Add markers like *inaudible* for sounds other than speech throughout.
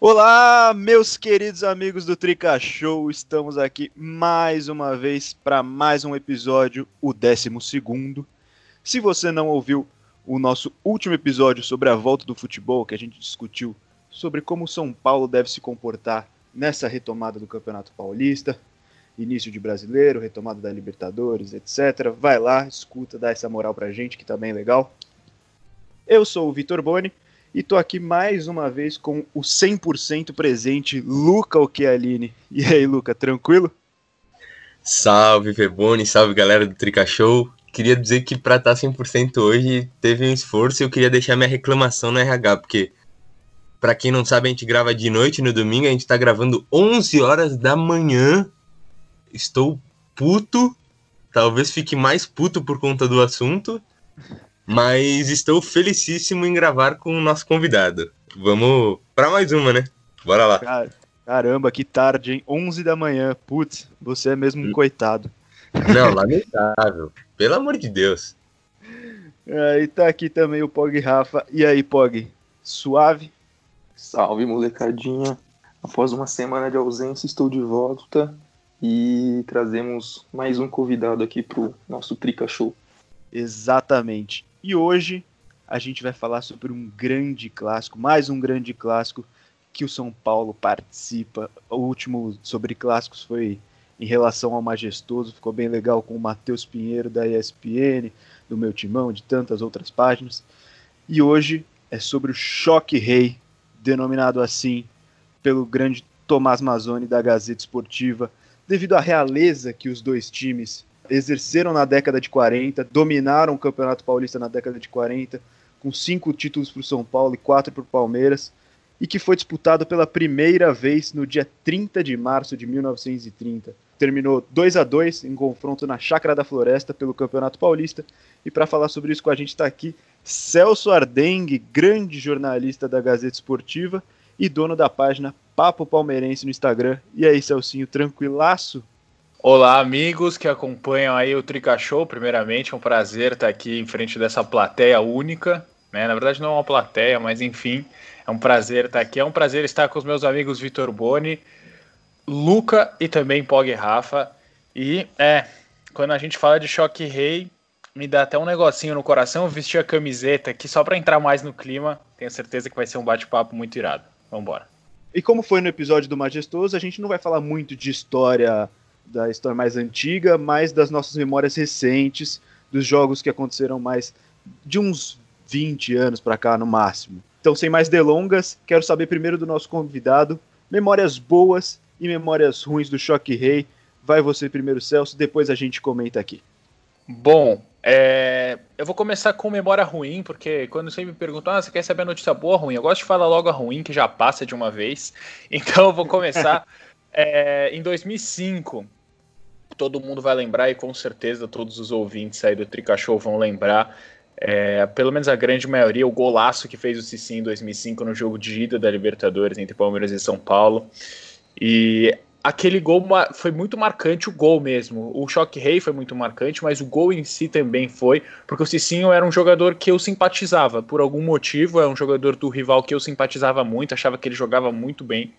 Olá, meus queridos amigos do Trica Show, estamos aqui mais uma vez para mais um episódio, o 12. Se você não ouviu o nosso último episódio sobre a volta do futebol, que a gente discutiu sobre como o São Paulo deve se comportar nessa retomada do Campeonato Paulista, início de brasileiro, retomada da Libertadores, etc. Vai lá, escuta, dá essa moral pra gente que tá bem legal. Eu sou o Vitor Boni e tô aqui mais uma vez com o 100% presente Luca Occhialini. E aí, Luca, tranquilo? Salve, Feboni, salve galera do Trica Show. Queria dizer que pra estar 100% hoje teve um esforço e eu queria deixar minha reclamação no RH, porque para quem não sabe, a gente grava de noite no domingo, a gente tá gravando 11 horas da manhã. Estou puto, talvez fique mais puto por conta do assunto. Mas estou felicíssimo em gravar com o nosso convidado. Vamos para mais uma, né? Bora lá. Caramba, que tarde, hein? 11 da manhã. Putz, você é mesmo um coitado. Não, lamentável. Pelo amor de Deus. É, e tá aqui também o Pog Rafa. E aí, Pog? Suave? Salve, molecadinha. Após uma semana de ausência, estou de volta e trazemos mais um convidado aqui pro nosso Trica Show. Exatamente. E hoje a gente vai falar sobre um grande clássico, mais um grande clássico que o São Paulo participa. O último sobre clássicos foi em relação ao Majestoso, ficou bem legal com o Matheus Pinheiro da ESPN, do meu timão, de tantas outras páginas. E hoje é sobre o Choque Rei, denominado assim pelo grande Tomás Mazzoni da Gazeta Esportiva, devido à realeza que os dois times exerceram na década de 40, dominaram o Campeonato Paulista na década de 40, com cinco títulos para o São Paulo e quatro para o Palmeiras, e que foi disputado pela primeira vez no dia 30 de março de 1930. Terminou 2 a 2 em confronto na Chácara da Floresta pelo Campeonato Paulista. E para falar sobre isso com a gente está aqui Celso Ardengue, grande jornalista da Gazeta Esportiva e dono da página Papo Palmeirense no Instagram. E aí, Celcinho, tranquilaço? Olá, amigos que acompanham aí o Trica Show. Primeiramente, é um prazer estar aqui em frente dessa plateia única. Né? Na verdade, não é uma plateia, mas enfim, é um prazer estar aqui. É um prazer estar com os meus amigos Vitor Boni, Luca e também Pog Rafa. E é, quando a gente fala de Choque Rei, me dá até um negocinho no coração vestir a camiseta aqui só para entrar mais no clima. Tenho certeza que vai ser um bate-papo muito irado. Vambora. E como foi no episódio do Majestoso, a gente não vai falar muito de história da história mais antiga, mais das nossas memórias recentes, dos jogos que aconteceram mais de uns 20 anos para cá no máximo. Então, sem mais delongas, quero saber primeiro do nosso convidado, memórias boas e memórias ruins do Choque Rei. Vai você primeiro, Celso, depois a gente comenta aqui. Bom, é... eu vou começar com memória ruim, porque quando você me pergunta, ah, você quer saber a notícia boa ou ruim? Eu gosto de falar logo a ruim, que já passa de uma vez. *laughs* Então eu vou começar. *laughs* é... Em 2005, todo mundo vai lembrar, e com certeza todos os ouvintes aí do Trica Show vão lembrar, é, pelo menos a grande maioria, o golaço que fez o Cicinho em 2005 no jogo de ida da Libertadores entre Palmeiras e São Paulo. E aquele gol foi muito marcante, o gol mesmo. O choque rei foi muito marcante, mas o gol em si também foi, porque o Cicinho era um jogador que eu simpatizava, por algum motivo, é um jogador do rival que eu simpatizava muito, achava que ele jogava muito bem.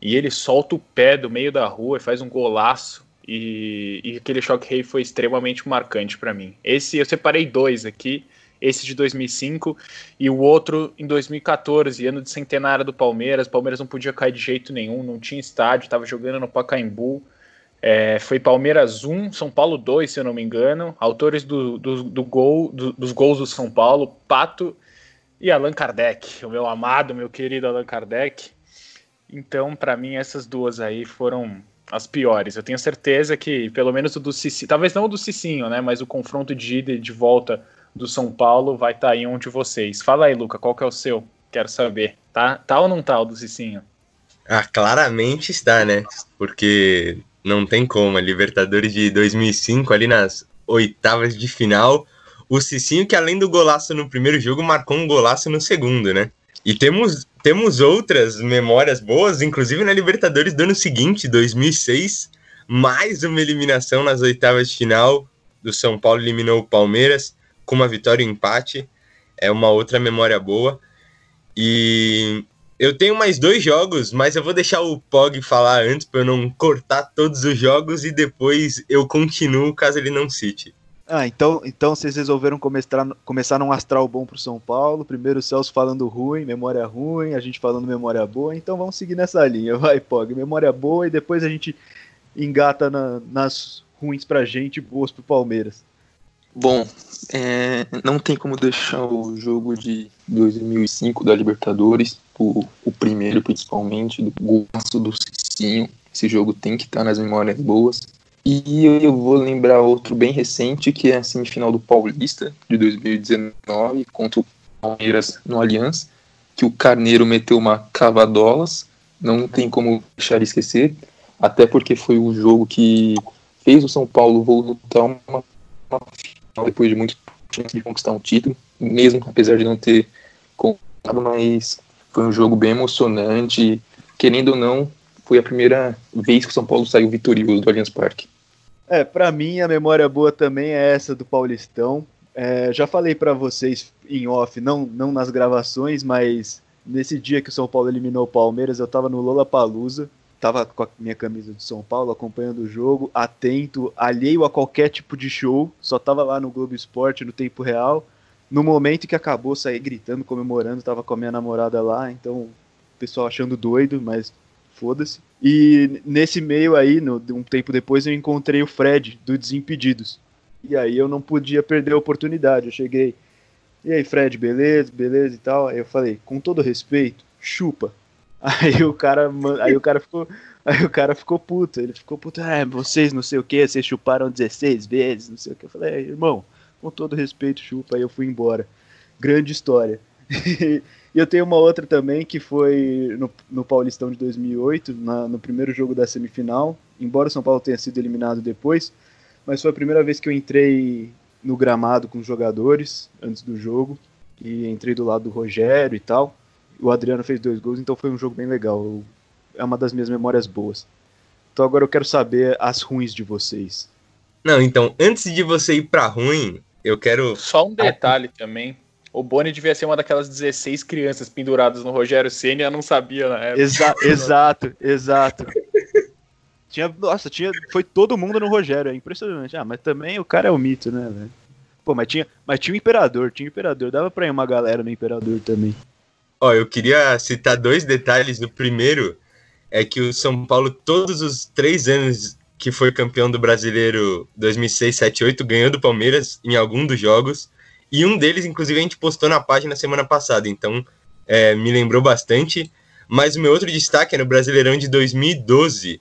E ele solta o pé do meio da rua e faz um golaço. E, e aquele choque rei foi extremamente marcante para mim. Esse eu separei dois aqui, esse de 2005 e o outro em 2014, ano de centenário do Palmeiras. O Palmeiras não podia cair de jeito nenhum, não tinha estádio, estava jogando no Pacaembu. É, foi Palmeiras 1, São Paulo 2, se eu não me engano. Autores do, do, do gol, do, dos gols do São Paulo, Pato e Allan Kardec, o meu amado, meu querido Allan Kardec. Então, para mim, essas duas aí foram as piores. Eu tenho certeza que, pelo menos o do Cicinho, talvez não o do Cicinho, né? Mas o confronto de ida e de volta do São Paulo vai estar tá aí um de vocês. Fala aí, Luca, qual que é o seu? Quero saber. Tá, tá ou não tá o do Cicinho? Ah, claramente está, né? Porque não tem como. A Libertadores de 2005, ali nas oitavas de final, o Cicinho, que além do golaço no primeiro jogo, marcou um golaço no segundo, né? E temos, temos outras memórias boas, inclusive na Libertadores do ano seguinte, 2006, mais uma eliminação nas oitavas de final. Do São Paulo eliminou o Palmeiras com uma vitória e um empate. É uma outra memória boa. E eu tenho mais dois jogos, mas eu vou deixar o Pog falar antes para eu não cortar todos os jogos e depois eu continuo caso ele não cite. Ah, então, então vocês resolveram começar, começar num astral bom pro São Paulo. Primeiro o Celso falando ruim, memória ruim, a gente falando memória boa. Então vamos seguir nessa linha. *laughs* Vai, Pog, memória boa e depois a gente engata na, nas ruins pra gente boas pro Palmeiras. Bom, é, não tem como deixar o jogo de 2005 da Libertadores, o, o primeiro principalmente, do gosto do Cicinho. Esse jogo tem que estar nas memórias boas. E eu vou lembrar outro bem recente, que é a semifinal do Paulista, de 2019, contra o Palmeiras no Aliança, que o Carneiro meteu uma cavadolas, não tem como deixar de esquecer, até porque foi o jogo que fez o São Paulo voltar uma, uma final depois de muito tempo de conquistar um título, mesmo apesar de não ter conquistado, mas foi um jogo bem emocionante, querendo ou não, foi a primeira vez que o São Paulo saiu vitorioso do Allianz Parque. É, para mim a memória boa também é essa do Paulistão. É, já falei para vocês em off, não, não nas gravações, mas nesse dia que o São Paulo eliminou o Palmeiras, eu tava no Lola Palusa, tava com a minha camisa de São Paulo, acompanhando o jogo, atento, alheio a qualquer tipo de show, só tava lá no Globo Esporte no tempo real. No momento que acabou, saí gritando, comemorando, tava com a minha namorada lá, então o pessoal achando doido, mas foda-se. E nesse meio aí, no, um tempo depois, eu encontrei o Fred, do Desimpedidos. E aí eu não podia perder a oportunidade. Eu cheguei, e aí, Fred, beleza, beleza e tal. Aí eu falei, com todo respeito, chupa. *laughs* Aí o cara, aí o cara ficou, aí o cara ficou puto. Ele ficou puto, ah, vocês não sei o que, vocês chuparam 16 vezes, não sei o que. Eu falei, irmão, com todo respeito, chupa. Aí eu fui embora. Grande história. *laughs* E eu tenho uma outra também que foi no, no Paulistão de 2008, na, no primeiro jogo da semifinal. Embora o São Paulo tenha sido eliminado depois, mas foi a primeira vez que eu entrei no gramado com os jogadores antes do jogo. E entrei do lado do Rogério e tal. O Adriano fez dois gols, então foi um jogo bem legal. é uma das minhas memórias boas. Então agora eu quero saber as ruins de vocês. Não, então, antes de você ir pra ruim, eu quero. Só um detalhe também. O Boni devia ser uma daquelas 16 crianças penduradas no Rogério Senna e eu não sabia na época. Exa *laughs* exato, exato. Tinha, nossa, tinha, foi todo mundo no Rogério, é impressionante. Ah, mas também o cara é o mito, né, velho? Pô, mas tinha, mas tinha o Imperador, tinha o Imperador, dava pra ir uma galera no Imperador também. Ó, eu queria citar dois detalhes. O primeiro é que o São Paulo, todos os três anos que foi campeão do Brasileiro 2006, 7, 8, ganhou do Palmeiras em algum dos jogos. E um deles, inclusive, a gente postou na página semana passada, então é, me lembrou bastante. Mas o meu outro destaque é no Brasileirão de 2012,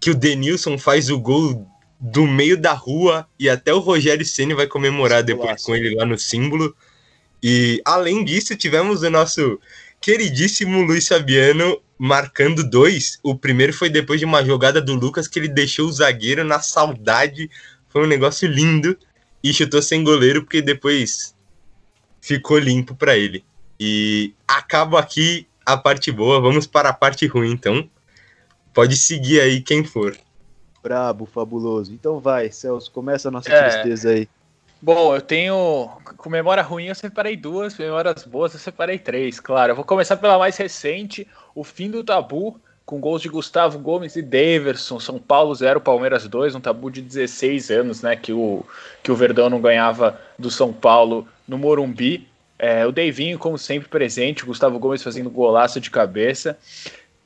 que o Denilson faz o gol do meio da rua e até o Rogério Ceni vai comemorar depois com ele lá no símbolo. E além disso, tivemos o nosso queridíssimo Luiz Fabiano marcando dois. O primeiro foi depois de uma jogada do Lucas que ele deixou o zagueiro na saudade. Foi um negócio lindo e chutou sem goleiro porque depois ficou limpo para ele. E acabo aqui a parte boa, vamos para a parte ruim então. Pode seguir aí quem for. Brabo, fabuloso. Então vai, Celso, começa a nossa é. tristeza aí. Bom, eu tenho. Com memória ruim eu separei duas, memórias boas eu separei três, claro. Eu vou começar pela mais recente, o fim do tabu com gols de Gustavo Gomes e Daverson, São Paulo 0, Palmeiras 2, um tabu de 16 anos, né, que o, que o Verdão não ganhava do São Paulo no Morumbi. É, o Deivinho, como sempre, presente, o Gustavo Gomes fazendo golaço de cabeça.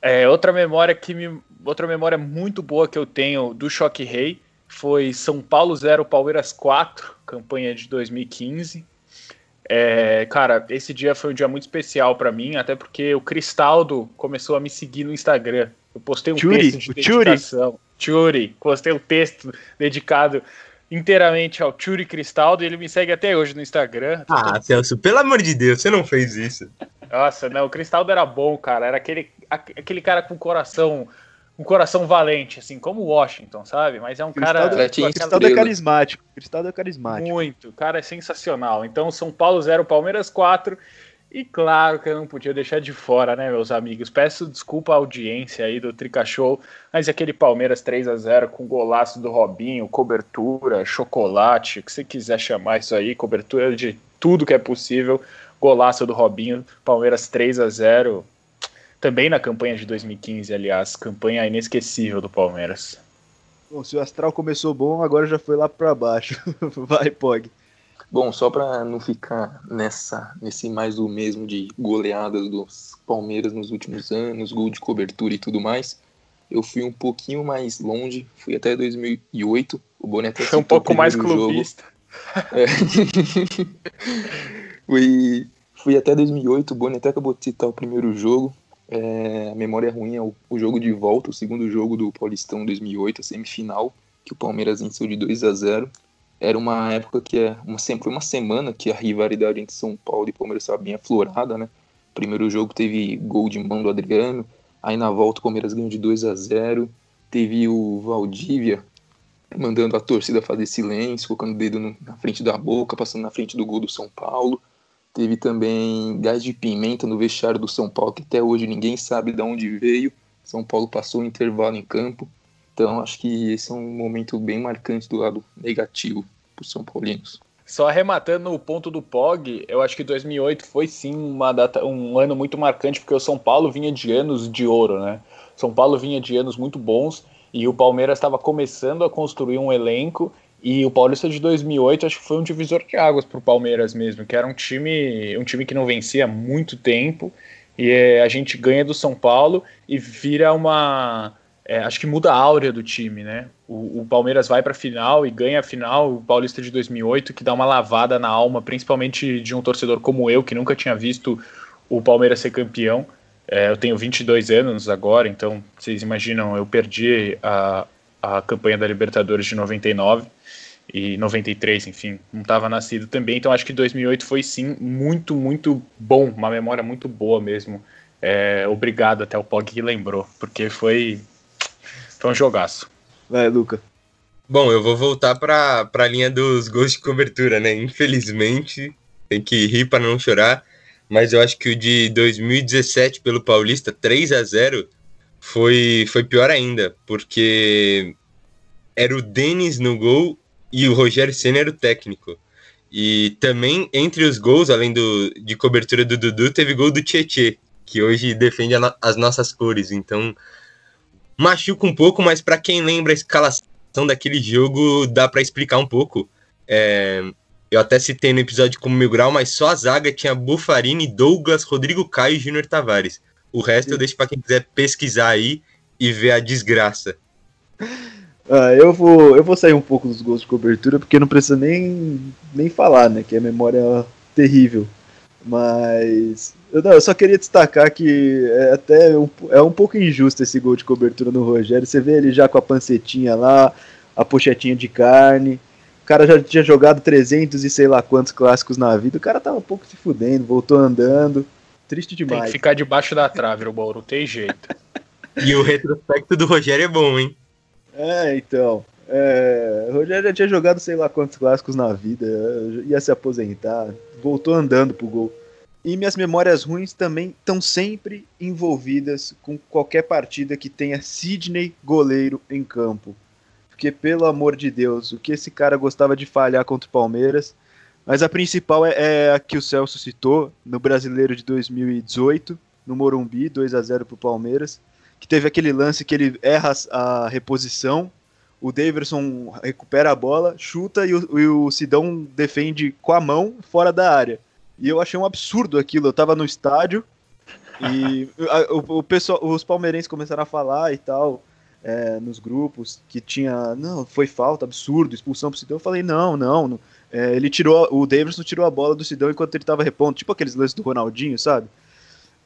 É, outra memória que me, outra memória muito boa que eu tenho do Choque Rei foi São Paulo 0, Palmeiras 4, campanha de 2015. É, cara, esse dia foi um dia muito especial para mim, até porque o Cristaldo começou a me seguir no Instagram. Eu postei um Churi, texto de dedicação. Churi, postei um texto dedicado inteiramente ao Churi Cristaldo e ele me segue até hoje no Instagram. Ah, Celso, pelo amor de Deus, você não fez isso. Nossa, não, o Cristaldo era bom, cara. Era aquele, aquele cara com coração um coração valente, assim, como o Washington, sabe? Mas é um Cristaldo, cara. Cristaldo é carismático. Cristaldo é carismático. Muito. O cara é sensacional. Então, São Paulo 0, Palmeiras 4. E claro que eu não podia deixar de fora, né, meus amigos? Peço desculpa à audiência aí do Trica Show, mas aquele Palmeiras 3 a 0 com golaço do Robinho, cobertura, chocolate, o que você quiser chamar isso aí, cobertura de tudo que é possível, golaço do Robinho, Palmeiras 3 a 0 também na campanha de 2015, aliás, campanha inesquecível do Palmeiras. Bom, se o Astral começou bom, agora já foi lá para baixo. *laughs* Vai, Pog. Bom, só para não ficar nessa nesse mais do mesmo de goleadas dos Palmeiras nos últimos anos, gol de cobertura e tudo mais, eu fui um pouquinho mais longe, fui até 2008. O Boni até foi *laughs* um pouco mais clubista. É. *laughs* fui, fui até 2008, o Boni até acabou de citar o primeiro jogo. É, a memória ruim é o, o, jogo de volta, o segundo jogo do Paulistão 2008, a semifinal, que o Palmeiras venceu de 2 a 0 Era uma época que é uma, sempre uma semana que a rivalidade entre São Paulo e Palmeiras estava bem aflorada, né? Primeiro jogo teve gol de mão do Adriano, aí na volta o Palmeiras ganhou de 2 a 0 Teve o Valdívia mandando a torcida fazer silêncio, colocando o dedo no, na frente da boca, passando na frente do gol do São Paulo. Teve também gás de pimenta no vestiário do São Paulo, que até hoje ninguém sabe de onde veio. São Paulo passou o um intervalo em campo. Então acho que esse é um momento bem marcante do lado negativo para os São Paulinos. Só arrematando o ponto do POG, eu acho que 2008 foi sim uma data, um ano muito marcante, porque o São Paulo vinha de anos de ouro, né? São Paulo vinha de anos muito bons e o Palmeiras estava começando a construir um elenco e o Paulista de 2008 acho que foi um divisor de águas para o Palmeiras mesmo, que era um time, um time que não vencia há muito tempo. E é, a gente ganha do São Paulo e vira uma. É, acho que muda a áurea do time, né? O, o Palmeiras vai para a final e ganha a final, o Paulista de 2008, que dá uma lavada na alma, principalmente de um torcedor como eu, que nunca tinha visto o Palmeiras ser campeão. É, eu tenho 22 anos agora, então vocês imaginam, eu perdi a, a campanha da Libertadores de 99 e 93, enfim, não estava nascido também. Então acho que 2008 foi sim muito, muito bom, uma memória muito boa mesmo. É, obrigado até o Pog que lembrou, porque foi, foi um jogaço. Vai, Luca. Bom, eu vou voltar para a linha dos gols de cobertura, né? Infelizmente, tem que rir para não chorar, mas eu acho que o de 2017 pelo Paulista, 3 a 0 foi, foi pior ainda, porque era o Denis no gol e o Rogério Senna era o técnico. E também, entre os gols, além do, de cobertura do Dudu, teve gol do Tietê, que hoje defende as nossas cores. Então, machuca um pouco, mas para quem lembra a escalação daquele jogo, dá para explicar um pouco. É, eu até citei no episódio como Mil Grau, mas só a zaga tinha Bufarini, Douglas, Rodrigo Caio e Júnior Tavares. O resto Sim. eu deixo para quem quiser pesquisar aí e ver a desgraça. Ah, eu, vou, eu vou sair um pouco dos gols de cobertura, porque não precisa nem, nem falar, né? Que é memória terrível. Mas eu, não, eu só queria destacar que é até um, é um pouco injusto esse gol de cobertura no Rogério. Você vê ele já com a pancetinha lá, a pochetinha de carne. O cara já tinha jogado 300 e sei lá quantos clássicos na vida. O cara tava um pouco se fudendo, voltou andando. Triste demais. Tem que ficar debaixo da trave, o Bauru, tem jeito. *laughs* e o retrospecto do Rogério é bom, hein? É, então. É, Rogério já tinha jogado sei lá quantos clássicos na vida, ia se aposentar, voltou andando pro gol. E minhas memórias ruins também estão sempre envolvidas com qualquer partida que tenha Sidney goleiro em campo. Porque, pelo amor de Deus, o que esse cara gostava de falhar contra o Palmeiras. Mas a principal é, é a que o Celso citou, no Brasileiro de 2018, no Morumbi, 2 a 0 pro Palmeiras que teve aquele lance que ele erra a reposição, o Daverson recupera a bola, chuta e o, e o Sidão defende com a mão fora da área. E eu achei um absurdo aquilo. Eu tava no estádio e *laughs* o, o, pessoal, os palmeirenses começaram a falar e tal. É, nos grupos que tinha, não, foi falta, absurdo, expulsão pro Sidão. Eu falei, não, não, não. É, ele tirou, o Davidson tirou a bola do Sidão enquanto ele tava repondo, tipo aqueles lances do Ronaldinho, sabe?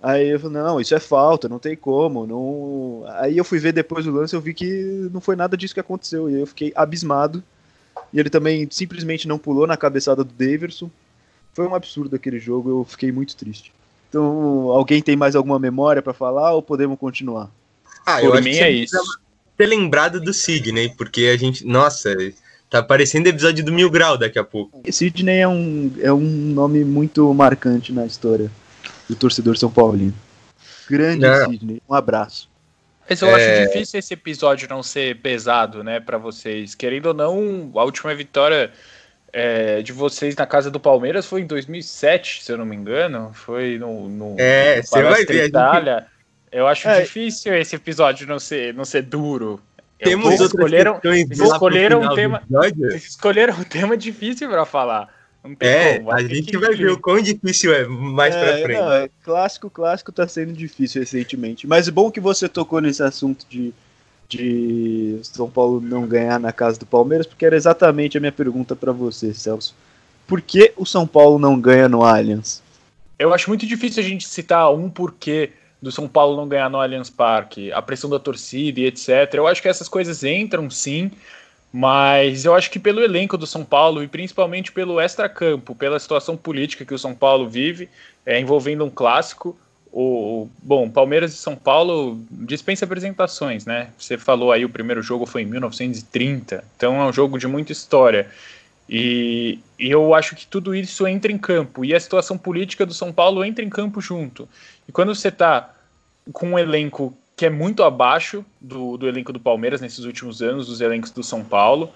Aí eu falei, não, isso é falta, não tem como. Não... Aí eu fui ver depois o lance eu vi que não foi nada disso que aconteceu. E eu fiquei abismado. E ele também simplesmente não pulou na cabeçada do Daverson. Foi um absurdo aquele jogo, eu fiquei muito triste. Então, alguém tem mais alguma memória para falar ou podemos continuar? Ah, Por eu acho que é isso. Ter lembrado do Sidney, porque a gente, nossa, tá parecendo episódio do Mil Grau daqui a pouco. Sidney é um, é um nome muito marcante na história do torcedor São Paulino. Grande não. Sidney, um abraço. Mas eu é... acho difícil esse episódio não ser pesado, né, para vocês. Querendo ou não, a última vitória é, de vocês na casa do Palmeiras foi em 2007, se eu não me engano. Foi no, no é, você vai ver. Itália. Eu acho é. difícil esse episódio não ser, não ser duro. Temos outras escolheram, escolheram um tema, *laughs* escolheram um tema difícil para falar. É, como, a gente vai ver o quão difícil é mais é, pra frente. Não, é, clássico, clássico tá sendo difícil recentemente. Mas é bom que você tocou nesse assunto de, de São Paulo não ganhar na casa do Palmeiras, porque era exatamente a minha pergunta para você, Celso. Por que o São Paulo não ganha no Allianz? Eu acho muito difícil a gente citar um porquê do São Paulo não ganhar no Allianz Parque, a pressão da torcida e etc. Eu acho que essas coisas entram sim, mas eu acho que pelo elenco do São Paulo e principalmente pelo extracampo, pela situação política que o São Paulo vive, é, envolvendo um clássico, o, bom, Palmeiras e São Paulo dispensa apresentações, né? Você falou aí o primeiro jogo foi em 1930, então é um jogo de muita história. E, e, eu acho que tudo isso entra em campo e a situação política do São Paulo entra em campo junto. E quando você está com um elenco que é muito abaixo do, do elenco do Palmeiras nesses últimos anos, dos elencos do São Paulo,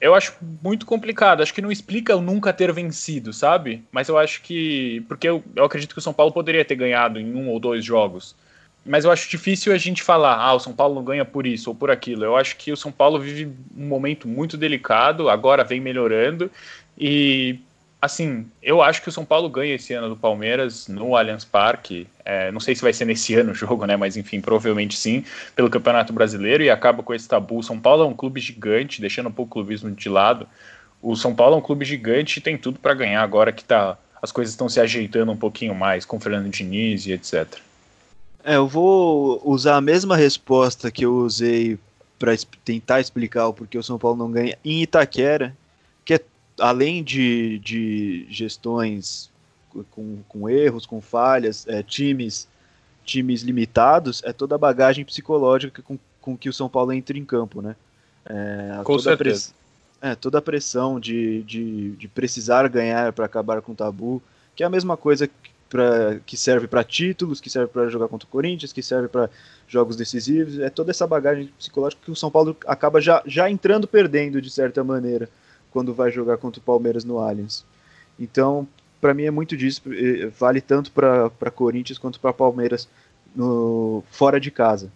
eu acho muito complicado. Acho que não explica o nunca ter vencido, sabe? Mas eu acho que. Porque eu, eu acredito que o São Paulo poderia ter ganhado em um ou dois jogos. Mas eu acho difícil a gente falar, ah, o São Paulo não ganha por isso ou por aquilo. Eu acho que o São Paulo vive um momento muito delicado, agora vem melhorando. E assim, eu acho que o São Paulo ganha esse ano do Palmeiras no Allianz Parque. É, não sei se vai ser nesse *laughs* ano o jogo, né? Mas enfim, provavelmente sim, pelo Campeonato Brasileiro e acaba com esse tabu. São Paulo é um clube gigante, deixando um pouco o clubismo de lado. O São Paulo é um clube gigante e tem tudo para ganhar agora que tá, as coisas estão se ajeitando um pouquinho mais com o Fernando Diniz e etc. É, eu vou usar a mesma resposta que eu usei para tentar explicar o porquê o São Paulo não ganha em Itaquera, que é além de, de gestões com, com erros, com falhas, é, times, times limitados, é toda a bagagem psicológica com, com que o São Paulo entra em campo, né? É, com certeza. é, toda a pressão de, de, de precisar ganhar para acabar com o tabu, que é a mesma coisa pra, que serve para títulos, que serve para jogar contra o Corinthians, que serve para jogos decisivos. É toda essa bagagem psicológica que o São Paulo acaba já, já entrando perdendo de certa maneira quando vai jogar contra o Palmeiras no Allianz. Então, para mim é muito disso, vale tanto para Corinthians quanto para Palmeiras no, fora de casa.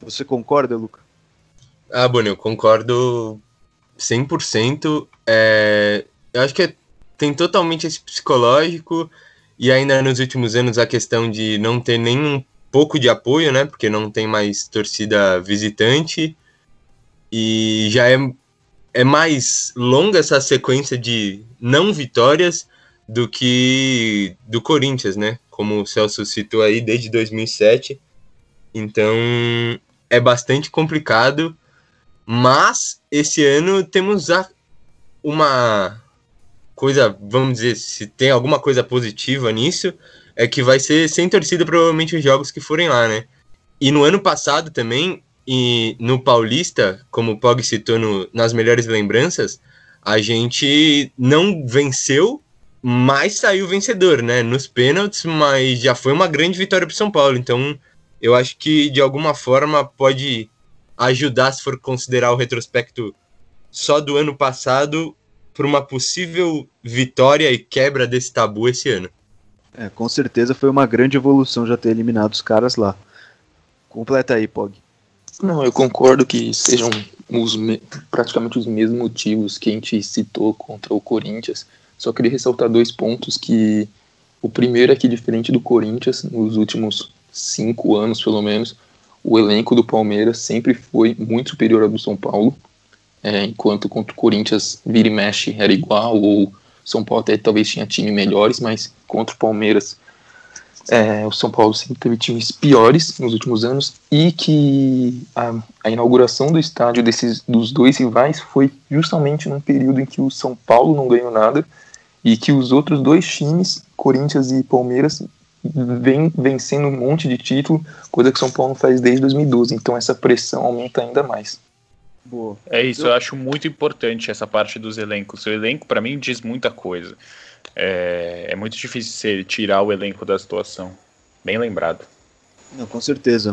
Você concorda, Luca? Ah, Boni, eu concordo 100%. É, eu acho que é, tem totalmente esse psicológico e ainda nos últimos anos a questão de não ter nem um pouco de apoio, né? Porque não tem mais torcida visitante. E já é é mais longa essa sequência de não vitórias do que do Corinthians, né? Como o Celso citou aí desde 2007. Então é bastante complicado, mas esse ano temos a, uma coisa, vamos dizer, se tem alguma coisa positiva nisso, é que vai ser sem torcida provavelmente os jogos que forem lá, né? E no ano passado também e no Paulista, como o Pog citou no, nas melhores lembranças, a gente não venceu, mas saiu vencedor, né? Nos pênaltis, mas já foi uma grande vitória para São Paulo. Então, eu acho que de alguma forma pode ajudar, se for considerar o retrospecto só do ano passado, para uma possível vitória e quebra desse tabu esse ano. É, com certeza foi uma grande evolução já ter eliminado os caras lá. Completa aí, Pog. Não, eu concordo que sejam os praticamente os mesmos motivos que a gente citou contra o Corinthians. Só queria ressaltar dois pontos que o primeiro é que diferente do Corinthians, nos últimos cinco anos pelo menos, o elenco do Palmeiras sempre foi muito superior ao do São Paulo, é, enquanto contra o Corinthians vira e mexe era igual, ou São Paulo até talvez tinha time melhores, mas contra o Palmeiras é, o São Paulo sempre teve times piores nos últimos anos e que a, a, inauguração do estádio desses dos dois rivais foi justamente num período em que o São Paulo não ganhou nada e que os outros dois times, Corinthians e Palmeiras, vem vencendo um monte de título, coisa que o São Paulo não faz desde 2012. Então essa pressão aumenta ainda mais. Boa. É isso, eu acho muito importante essa parte dos elencos. O elenco, para mim, diz muita coisa é, é muito difícil você tirar o elenco da situação. Bem lembrado. Não, com certeza.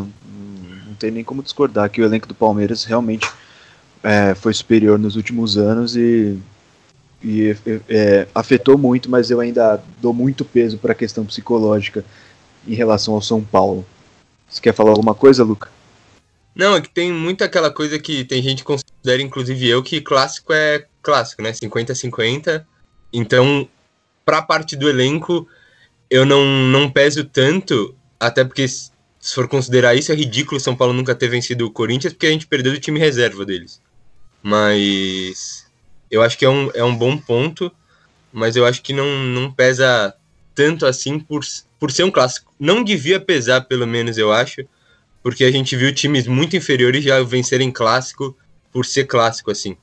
Não tem nem como discordar que o elenco do Palmeiras realmente é, foi superior nos últimos anos e, e é, afetou muito, mas eu ainda dou muito peso para a questão psicológica em relação ao São Paulo. Você quer falar alguma coisa, Luca? Não, é que tem muito aquela coisa que tem gente que considera, inclusive eu, que clássico é clássico, né? 50-50. Então, pra parte do elenco, eu não, não peso tanto, até porque se for considerar isso, é ridículo São Paulo nunca ter vencido o Corinthians, porque a gente perdeu do time reserva deles. Mas eu acho que é um, é um bom ponto, mas eu acho que não, não pesa tanto assim por, por ser um clássico. Não devia pesar, pelo menos, eu acho, porque a gente viu times muito inferiores já vencerem clássico por ser clássico, assim.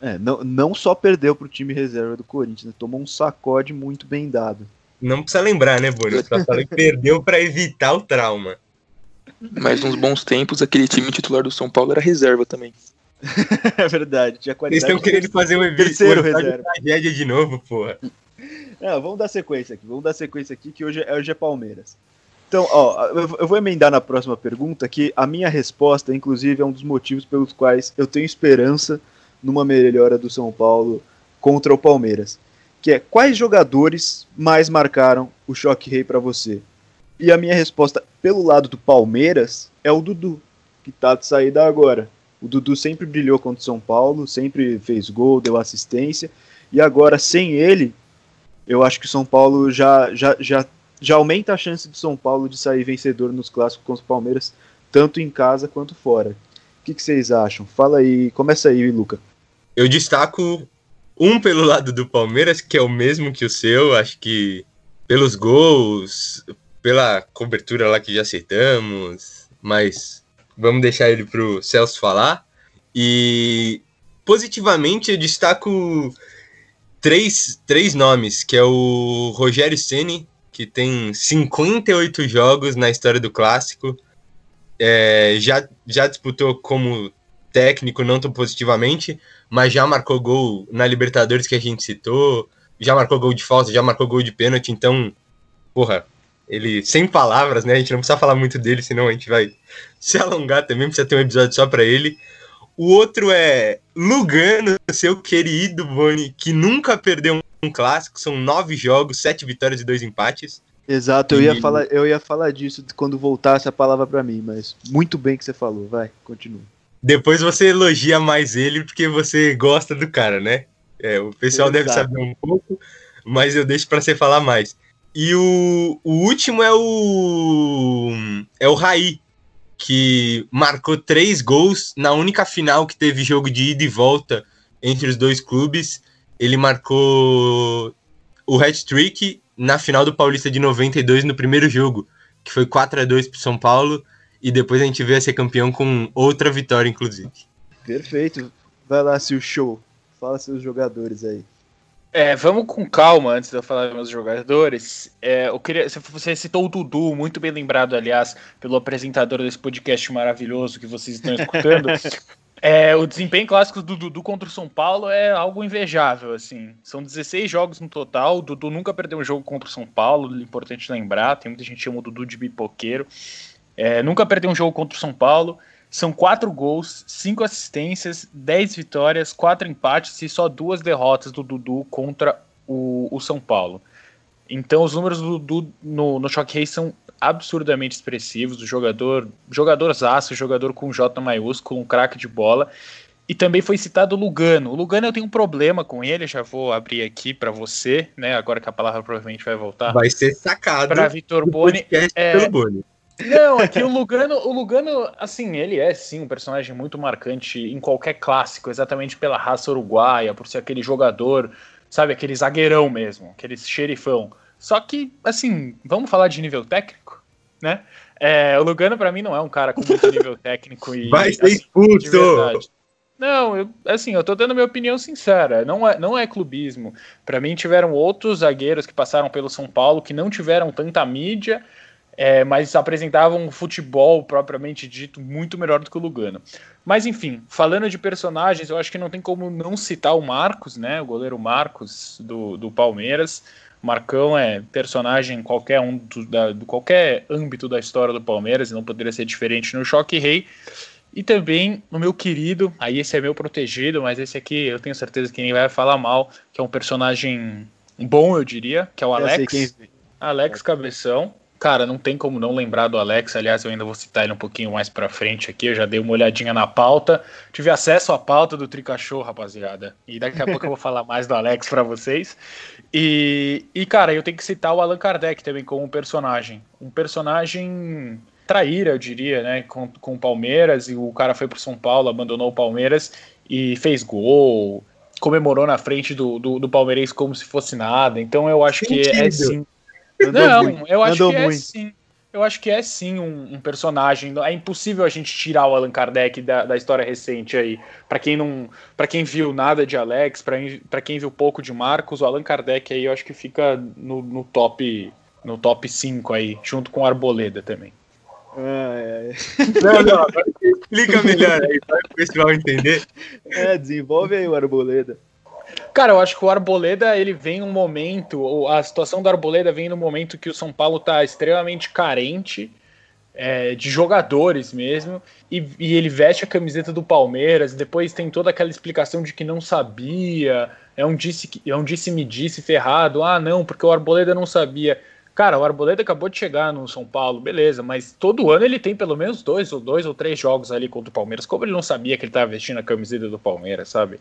É, não, não só perdeu pro time reserva do Corinthians, né? tomou um sacode muito bem dado. Não precisa lembrar, né, Boni? Só falei que perdeu para evitar o trauma. Mas nos bons tempos, aquele time titular do São Paulo era reserva também. *laughs* é verdade, tinha qualidade. estão querendo fazer um evento Terceiro reserva. tragédia de novo, porra. *laughs* Não, vamos dar sequência aqui, vamos dar sequência aqui, que hoje é, hoje é Palmeiras. Então, ó, eu vou emendar na próxima pergunta, que a minha resposta, inclusive, é um dos motivos pelos quais eu tenho esperança numa melhora do São Paulo contra o Palmeiras. Que é, quais jogadores mais marcaram o choque rei pra você? E a minha resposta, pelo lado do Palmeiras, é o Dudu, que tá de saída agora. O Dudu sempre brilhou contra o São Paulo, sempre fez gol, deu assistência, e agora, sem ele, eu acho que o São Paulo já, já, já, já aumenta a chance do São Paulo de sair vencedor nos clássicos contra o Palmeiras, tanto em casa quanto fora. O que, que vocês acham? Fala aí, começa aí, Luca. Eu destaco um pelo lado do Palmeiras, que é o mesmo que o seu, acho que pelos gols, pela cobertura lá que já aceitamos, mas vamos deixar ele pro Celso falar. E positivamente eu destaco três, três nomes, que é o Rogério Ceni, que tem 58 jogos na história do clássico, é, já, já disputou como técnico, não tão positivamente, mas já marcou gol na Libertadores que a gente citou, já marcou gol de falta, já marcou gol de pênalti, então, porra, ele, sem palavras, né, a gente não precisa falar muito dele, senão a gente vai *laughs* se alongar também, precisa ter um episódio só pra ele. O outro é Lugano, seu querido Boni, que nunca perdeu um clássico, são nove jogos, sete vitórias e dois empates. Exato, eu ia, E- falar, eu ia falar disso quando voltasse a palavra pra mim, mas muito bem que você falou, vai, continua. Depois você elogia mais ele porque você gosta do cara, né? É, o pessoal deve Exato. saber um pouco, mas eu deixo pra você falar mais. E o, o último é o é o Raí, que marcou três gols na única final que teve jogo de ida e volta entre os dois clubes. Ele marcou o hat-trick na final do Paulista de 92 no primeiro jogo, que foi 4 a 2 pro São Paulo, e depois a gente veio a ser campeão com outra vitória, inclusive. Perfeito, vai lá, seu show, fala seus jogadores aí. É, vamos com calma antes de eu falar dos meus jogadores. É, eu queria, você citou o Dudu, muito bem lembrado, aliás, pelo apresentador desse podcast maravilhoso que vocês estão escutando. *laughs* É, o desempenho clássico do Dudu contra o São Paulo é algo invejável, assim. São 16 jogos no total. O Dudu nunca perdeu um jogo contra o São Paulo, importante lembrar. Tem muita gente que chama o Dudu de bipoqueiro. É, nunca perdeu um jogo contra o São Paulo. São quatro gols, cinco assistências, 10 vitórias, quatro empates e só duas derrotas do Dudu contra o, o São Paulo. Então os números do Dudu no, no Choque Rei são absurdamente expressivos. O jogador, jogador zaço, jogador com J maiúsculo, um craque de bola. E também foi citado o Lugano. O Lugano eu tenho um problema com ele, já vou abrir aqui para você, né? Agora que a palavra provavelmente vai voltar. Vai ser sacado Para Vitor Boni. é- Boni. Não, é que o Lugano, o Lugano, assim, ele é sim um personagem muito marcante em qualquer clássico, exatamente pela raça uruguaia, por ser aquele jogador, sabe, aquele zagueirão mesmo, aquele xerifão. Só que, assim, vamos falar de nível técnico, né? É, o Lugano pra mim não é um cara com muito nível *laughs* técnico e Vai ser assim, expulso! Não, eu, assim, eu tô dando minha opinião sincera. Não é, não é clubismo. Pra mim, tiveram outros zagueiros que passaram pelo São Paulo que não tiveram tanta mídia, é, mas apresentavam um futebol propriamente dito muito melhor do que o Lugano. Mas enfim, falando de personagens, eu acho que não tem como não citar o Marcos, né? O goleiro Marcos do, do Palmeiras. Marcão é personagem em qualquer um do, da, do qualquer âmbito da história do Palmeiras, e não poderia ser diferente no Choque Rei. E também o meu querido, aí esse é meu protegido, mas esse aqui eu tenho certeza que ninguém vai falar mal, que é um personagem bom, eu diria, que é o Alex. vem. Alex Cabeção, Cara, não tem como não lembrar do Alex. Aliás, eu ainda vou citar ele um pouquinho mais pra frente aqui. Eu já dei uma olhadinha na pauta. Tive acesso à pauta do Tricachou, rapaziada. E daqui a pouco eu vou falar mais do Alex para vocês. E, e, cara, eu tenho que citar o Allan Kardec também como um personagem. Um personagem traíra, eu diria, né? Com, com o Palmeiras. E o cara foi pro São Paulo, abandonou o Palmeiras e fez gol. Comemorou na frente do, do, do Palmeirense como se fosse nada. Então eu acho que é sim Andou não, muito. eu acho Andou que é muito. é sim. Eu acho que é sim um, um, personagem. É impossível a gente tirar o Allan Kardec da, da história recente aí. Para quem não, para quem viu nada de Alex, para quem viu pouco de Marcos, o Allan Kardec aí eu acho que fica no, no top no top 5 aí, junto com o Arboleda também. Ah, *laughs* é. Não, não, explica melhor aí, para o pessoal entender. É, desenvolve aí o Arboleda. Cara, eu acho que o Arboleda, ele vem um momento, a situação do Arboleda vem no momento que o São Paulo está extremamente carente é, de jogadores mesmo, e, e, ele veste a camiseta do Palmeiras, depois tem toda aquela explicação de que não sabia, é um disse é um disse-me disse ferrado, ah não, porque o Arboleda não sabia. Cara, o Arboleda acabou de chegar no São Paulo, beleza, mas todo ano ele tem pelo menos dois ou dois ou três jogos ali contra o Palmeiras. Como ele não sabia que ele estava vestindo a camiseta do Palmeiras, sabe?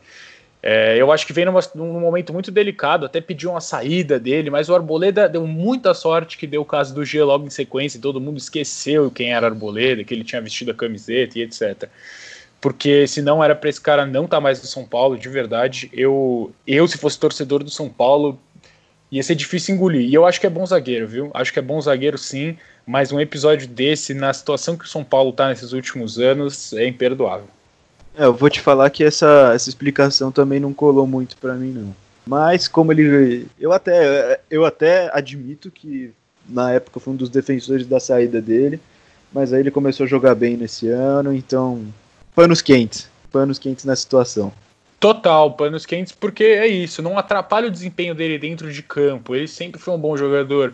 É, eu acho que vem numa, num momento muito delicado, até pediu uma saída dele, mas o Arboleda deu muita sorte que deu o caso do G logo em sequência e todo mundo esqueceu quem era Arboleda, que ele tinha vestido a camiseta e etc. Porque se não era para esse cara não estar tá mais no São Paulo, de verdade, eu, eu se fosse torcedor do São Paulo, ia ser difícil engolir. E eu acho que é bom zagueiro, viu? Acho que é bom zagueiro sim, mas um episódio desse, na situação que o São Paulo está nesses últimos anos, é imperdoável. É, eu vou te falar que essa, essa explicação também não colou muito para mim, não. Mas como ele. Eu até, eu até admito que na época foi um dos defensores da saída dele, mas aí ele começou a jogar bem nesse ano, então. Panos quentes. Panos quentes na situação. Total, panos quentes, porque é isso, não atrapalha o desempenho dele dentro de campo. Ele sempre foi um bom jogador.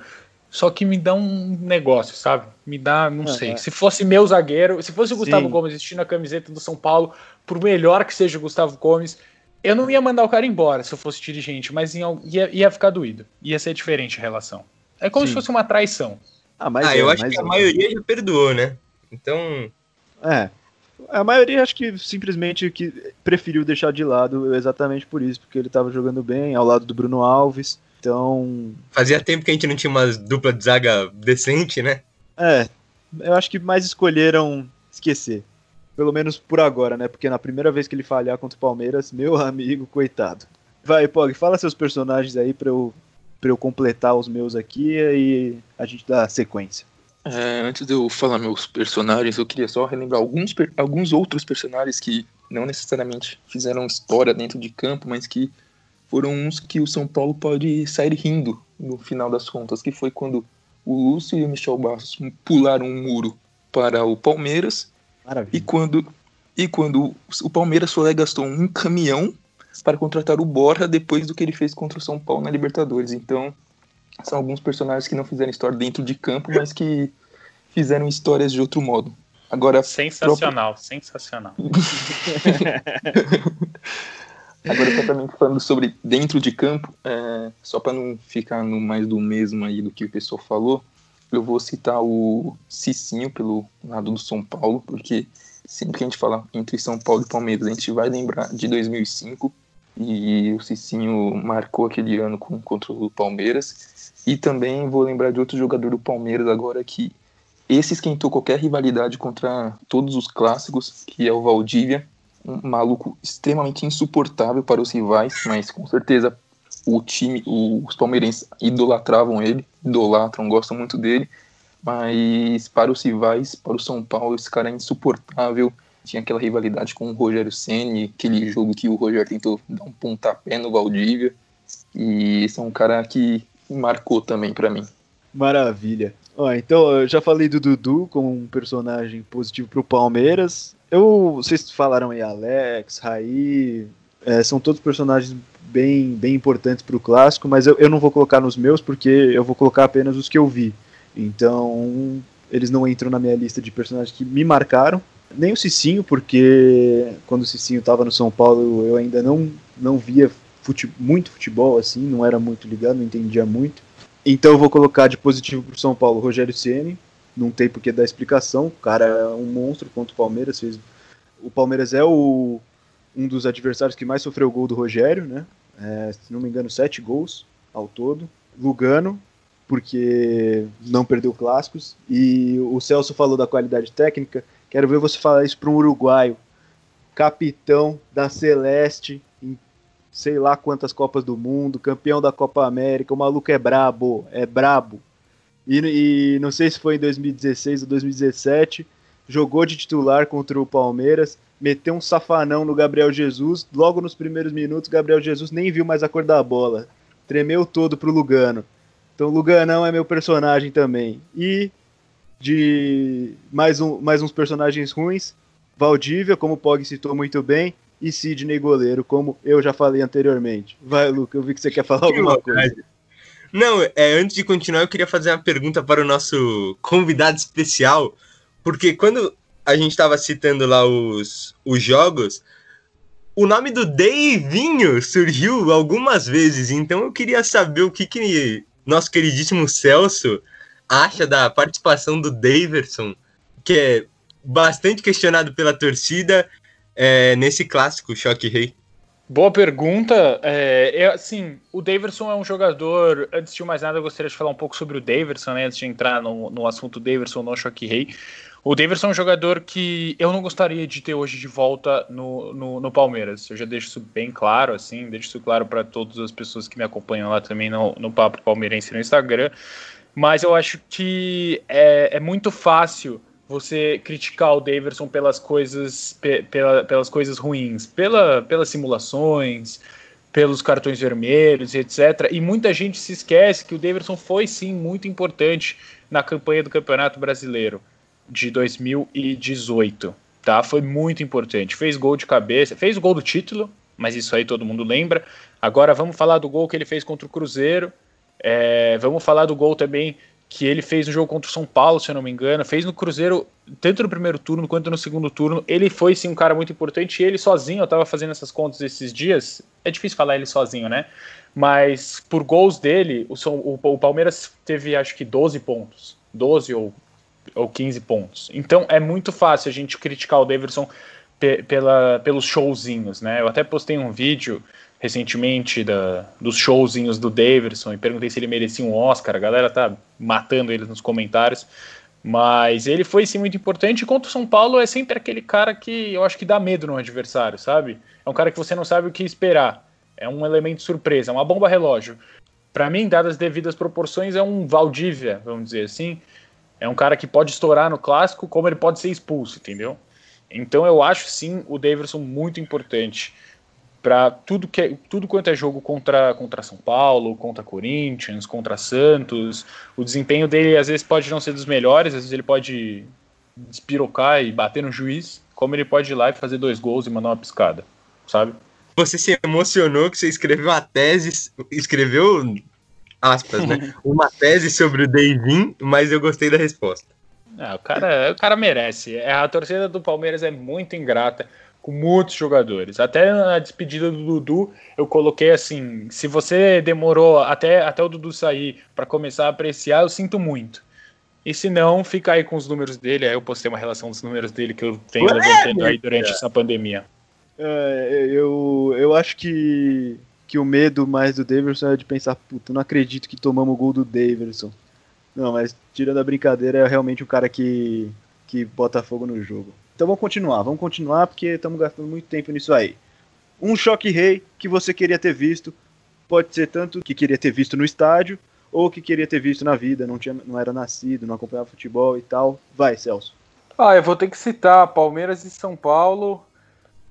Só que me dá um negócio, sabe? Me dá, não sei. Se fosse meu zagueiro, se fosse o Gustavo Sim. Gomes vestindo a camiseta do São Paulo, por melhor que seja o Gustavo Gomes, eu não ia mandar o cara embora se eu fosse dirigente, mas ia, ia ficar doído. Ia ser diferente a relação. É como Sim. se fosse uma traição. Ah, mas ah, é, eu acho que a é. maioria já perdoou, né? Então. É. A maioria acho que simplesmente que preferiu deixar de lado exatamente por isso, porque ele estava jogando bem ao lado do Bruno Alves. Então. Fazia tempo que a gente não tinha uma dupla de zaga decente, né? É. Eu acho que mais escolheram esquecer. Pelo menos por agora, né? Porque na primeira vez que ele falhar contra o Palmeiras, meu *laughs* amigo, coitado. Vai, Pog, fala seus personagens aí pra eu, pra eu completar os meus aqui e a gente dá sequência. É, antes de eu falar meus personagens, eu queria só relembrar alguns, alguns outros personagens que não necessariamente fizeram história dentro de campo, mas que foram uns que o São Paulo pode sair rindo no final das contas, que foi quando o Lúcio e o Michel Bastos pularam um muro para o Palmeiras Maravilha. e quando e quando o Palmeiras só gastou um caminhão para contratar o Borja depois do que ele fez contra o São Paulo na Libertadores. Então, são alguns personagens que não fizeram história dentro de campo, mas que fizeram histórias de outro modo. Agora, sensacional, próprio... sensacional. *laughs* Agora, exatamente falando sobre dentro de campo, é, só para não ficar no mais do mesmo aí do que o pessoal falou, eu vou citar o Cicinho pelo lado do São Paulo, porque sempre que a gente fala entre São Paulo e Palmeiras, a gente vai lembrar de 2005 e o Cicinho marcou aquele ano com, contra o Palmeiras. E também vou lembrar de outro jogador do Palmeiras agora que esse esquentou qualquer rivalidade contra todos os clássicos, que é o Valdívia um maluco extremamente insuportável para os rivais, mas com certeza o time, os palmeirenses idolatravam ele, idolatram, gostam muito dele, mas para os rivais, para o São Paulo, esse cara é insuportável. Tinha aquela rivalidade com o Rogério Ceni, aquele jogo que o Rogério tentou dar um pontapé no Valdívia, e esse é um cara que marcou também para mim. Maravilha. Ó, então, eu já falei do Dudu como um personagem positivo para o Palmeiras. Eu, vocês falaram aí Alex, Raí, é, são todos personagens bem, bem importantes para o clássico, mas eu, eu não vou colocar nos meus porque eu vou colocar apenas os que eu vi. Então, eles não entram na minha lista de personagens que me marcaram. Nem o Cicinho, porque quando o Cicinho estava no São Paulo eu ainda não, não via fute, muito futebol assim, não era muito ligado, não entendia muito. Então eu vou colocar de positivo pro São Paulo Rogério Ceni. Não tem porque dar explicação. O cara é um monstro contra o Palmeiras. Fez... O Palmeiras é o... um dos adversários que mais sofreu gol do Rogério, né? É, se não me engano, sete gols ao todo. Lugano, porque não perdeu clássicos. E o Celso falou da qualidade técnica. Quero ver você falar isso para um uruguaio, capitão da Celeste, em sei lá quantas Copas do Mundo, campeão da Copa América. O maluco é brabo, é brabo. E, e não sei se foi em 2016 ou 2017, jogou de titular contra o Palmeiras, meteu um safanão no Gabriel Jesus. Logo nos primeiros minutos, Gabriel Jesus nem viu mais a cor da bola. Tremeu todo pro Lugano. Então Luganão é meu personagem também. E de mais, um, mais uns personagens ruins, Valdívia, como o Pog citou muito bem, e Sidney Goleiro, como eu já falei anteriormente. Vai, Luca, eu vi que você quer falar alguma coisa. Não, é, antes de continuar, eu queria fazer uma pergunta para o nosso convidado especial, porque quando a gente estava citando lá os, os jogos, o nome do Davinho surgiu algumas vezes, então eu queria saber o que, que nosso queridíssimo Celso acha da participação do Daverson, que é bastante questionado pela torcida é, nesse clássico Choque Rei. Boa pergunta. É, é, assim, o Daverson é um jogador. Antes de mais nada, eu gostaria de falar um pouco sobre o Daverson, né? Antes de entrar no, no assunto Daverson no Choque Rei. O Daverson é um jogador que eu não gostaria de ter hoje de volta no, no, no Palmeiras. Eu já deixo isso bem claro, assim, deixo isso claro para todas as pessoas que me acompanham lá também no, no Papo Palmeirense no Instagram. Mas eu acho que é, é muito fácil você criticar o Daverson pelas coisas, pe, pela, pelas coisas ruins, pela, pelas simulações, pelos cartões vermelhos, etc. E muita gente se esquece que o Daverson foi sim muito importante na campanha do Campeonato Brasileiro de 2018, tá? Foi muito importante. Fez gol de cabeça, fez o gol do título, mas isso aí todo mundo lembra. Agora vamos falar do gol que ele fez contra o Cruzeiro. É, vamos falar do gol também que ele fez no jogo contra o São Paulo, se eu não me engano, fez no Cruzeiro, tanto no primeiro turno quanto no segundo turno. Ele foi sim um cara muito importante e ele sozinho, eu tava fazendo essas contas esses dias. É difícil falar ele sozinho, né? Mas por gols dele, o, o, o Palmeiras teve acho que 12 pontos. 12 ou ou 15 pontos. Então é muito fácil a gente criticar o Davidson pe pela, pelos showzinhos, né? Eu até postei um vídeo recentemente da, dos showzinhos do Davidson e perguntei se ele merecia um Oscar. A galera tá matando ele nos comentários. Mas ele foi sim muito importante. E o São Paulo é sempre aquele cara que eu acho que dá medo no adversário, sabe? É um cara que você não sabe o que esperar. É um elemento surpresa, é uma bomba relógio. Para mim, dadas as devidas proporções, é um Valdívia, vamos dizer assim. É um cara que pode estourar no clássico, como ele pode ser expulso, entendeu? Então eu acho sim o Davidson muito importante para tudo que é, tudo quanto é jogo contra contra São Paulo, contra Corinthians, contra Santos. O desempenho dele às vezes pode não ser dos melhores, às vezes ele pode despirocar e bater no juiz, como ele pode ir lá e fazer dois gols e mandar uma piscada, sabe? Você se emocionou que você escreveu a tese, escreveu aspas, né? Uma tese sobre o Davin, mas eu gostei da resposta. É, o, cara, o cara merece. É, a torcida do Palmeiras é muito ingrata com muitos jogadores. Até na despedida do Dudu, eu coloquei assim: se você demorou até, até o Dudu sair para começar a apreciar, eu sinto muito. E se não, fica aí com os números dele. Aí eu postei uma relação dos números dele que eu tenho levantando aí durante essa pandemia. É, eu, eu acho que que o medo mais do Davidson é de pensar, puta, não acredito que tomamos o gol do Davidson. Não, mas tirando a brincadeira, é realmente um cara que, que bota fogo no jogo. Então vamos continuar, vamos continuar porque estamos gastando muito tempo nisso aí. Um choque rei que você queria ter visto, pode ser tanto que queria ter visto no estádio, ou que queria ter visto na vida, não, tinha, não era nascido, não acompanhava futebol e tal. Vai, Celso. Ah, eu vou ter que citar Palmeiras e São Paulo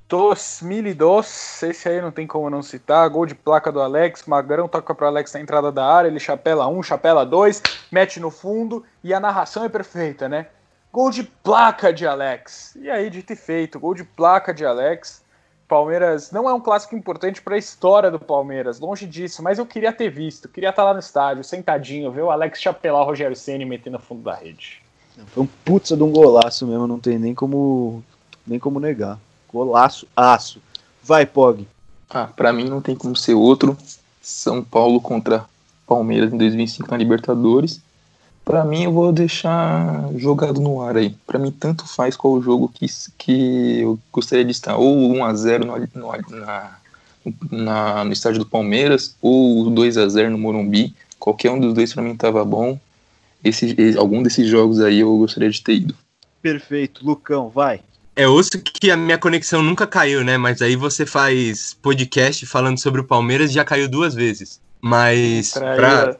2002, esse aí não tem como não citar. Gol de placa do Alex. Magrão toca para Alex na entrada da área. Ele chapela um, chapela dois, mete no fundo e a narração é perfeita, né? Gol de placa de Alex. E aí, dito e feito, gol de placa de Alex. Palmeiras não é um clássico importante para a história do Palmeiras, longe disso, mas eu queria ter visto, queria estar lá no estádio, sentadinho, ver o Alex chapelar o Rogério Ceni metendo no fundo da rede. Foi um putz de um golaço mesmo, não tem nem como nem como negar. Golaço, aço. Vai, Pog. Ah, pra mim não tem como ser outro. São Paulo contra Palmeiras em 2005 na Libertadores. Para mim, eu vou deixar jogado no ar aí. Para mim, tanto faz qual o jogo que, que eu gostaria de estar. Ou 1x0 no, no, na, na, no estádio do Palmeiras, ou 2x0 no Morumbi. Qualquer um dos dois para mim tava bom. Esse, algum desses jogos aí eu gostaria de ter ido. Perfeito. Lucão, vai. É osso que a minha conexão nunca caiu, né? Mas aí você faz podcast falando sobre o Palmeiras e já caiu duas vezes. Mas. Pra,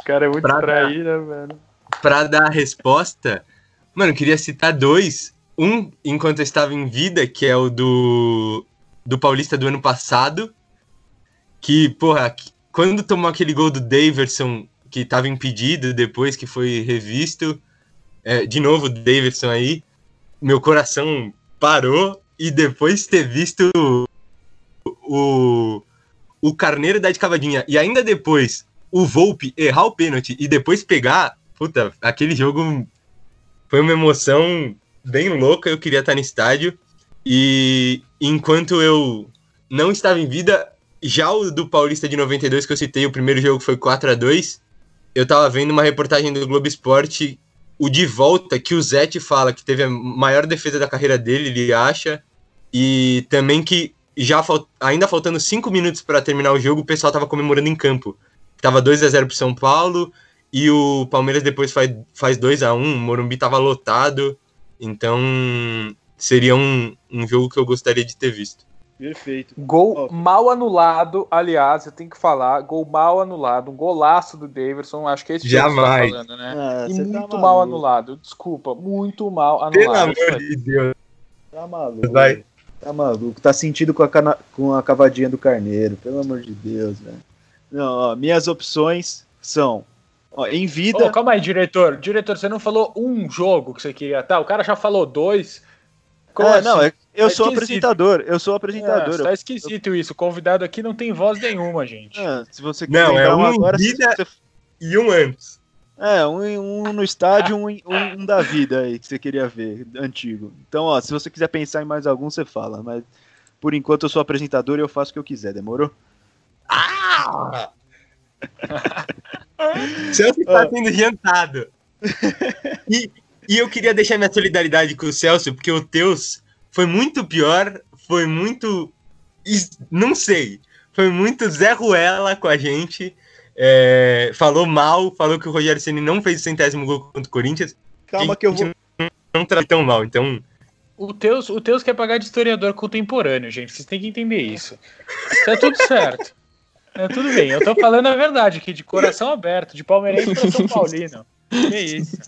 o cara é muito pra traíra, velho. Pra dar a resposta, mano, eu queria citar dois. Um, enquanto eu estava em vida, que é o do, do Paulista do ano passado. Que, porra, quando tomou aquele gol do Daverson, que estava impedido depois que foi revisto. É, de novo, Daverson aí meu coração parou e depois ter visto o, o Carneiro dar de cavadinha e ainda depois o Volpe errar o pênalti e depois pegar, puta, aquele jogo foi uma emoção bem louca, eu queria estar no estádio. E enquanto eu não estava em vida, já o do Paulista de 92 que eu citei, o primeiro jogo foi 4 a 2 eu tava vendo uma reportagem do Globo Esporte o de volta que o Zete fala que teve a maior defesa da carreira dele, ele acha, e também que já falt... ainda faltando cinco minutos para terminar o jogo, o pessoal tava comemorando em campo. Tava 2 a 0 pro São Paulo e o Palmeiras depois faz, faz 2 a 1 o Morumbi tava lotado, então seria um, um jogo que eu gostaria de ter visto. Perfeito. Gol oh. mal anulado, aliás, eu tenho que falar, gol mal anulado, um golaço do Davidson, acho que é esse Jamais. que tá falando, né? Ah, e tá muito tá mal anulado, desculpa, muito mal anulado. Pelo amor de Deus. Tá maluco. Vai. Tá maluco, tá sentido com a, cana... com a cavadinha do carneiro, pelo amor de Deus, velho. Não, ó, minhas opções são ó, em vida. Oh, calma aí, diretor. Diretor, você não falou um jogo que você queria. Tá, o cara já falou dois. Como é, assim? não, é, eu tá sou esquisito. apresentador, eu sou apresentador. É, tá esquisito isso, o convidado aqui não tem voz nenhuma, gente. É, se você não, é um, um agora, vida você... e um antes. É, um, um no estádio, um, um, da vida aí que você queria ver, antigo. Então, ó, se você quiser pensar em mais algum, você fala. Mas por enquanto eu sou apresentador e eu faço o que eu quiser, demorou? Ah! *laughs* Celso está sendo jantado. *laughs* E, e eu queria deixar minha solidariedade com o Celso, porque o Teus foi muito pior, foi muito. Não sei. Foi muito Zé Ruela com a gente. É, falou mal, falou que o Rogério Ceni não fez o centésimo gol contra o Corinthians. Calma que eu vou. Não, não tá tão mal, então. O Teus, o Teus quer pagar de historiador contemporâneo, gente. Vocês têm que entender isso. Tá tudo certo. É, tudo bem, eu tô falando a verdade aqui, de coração aberto, de palmeirense para São Paulino. Que isso.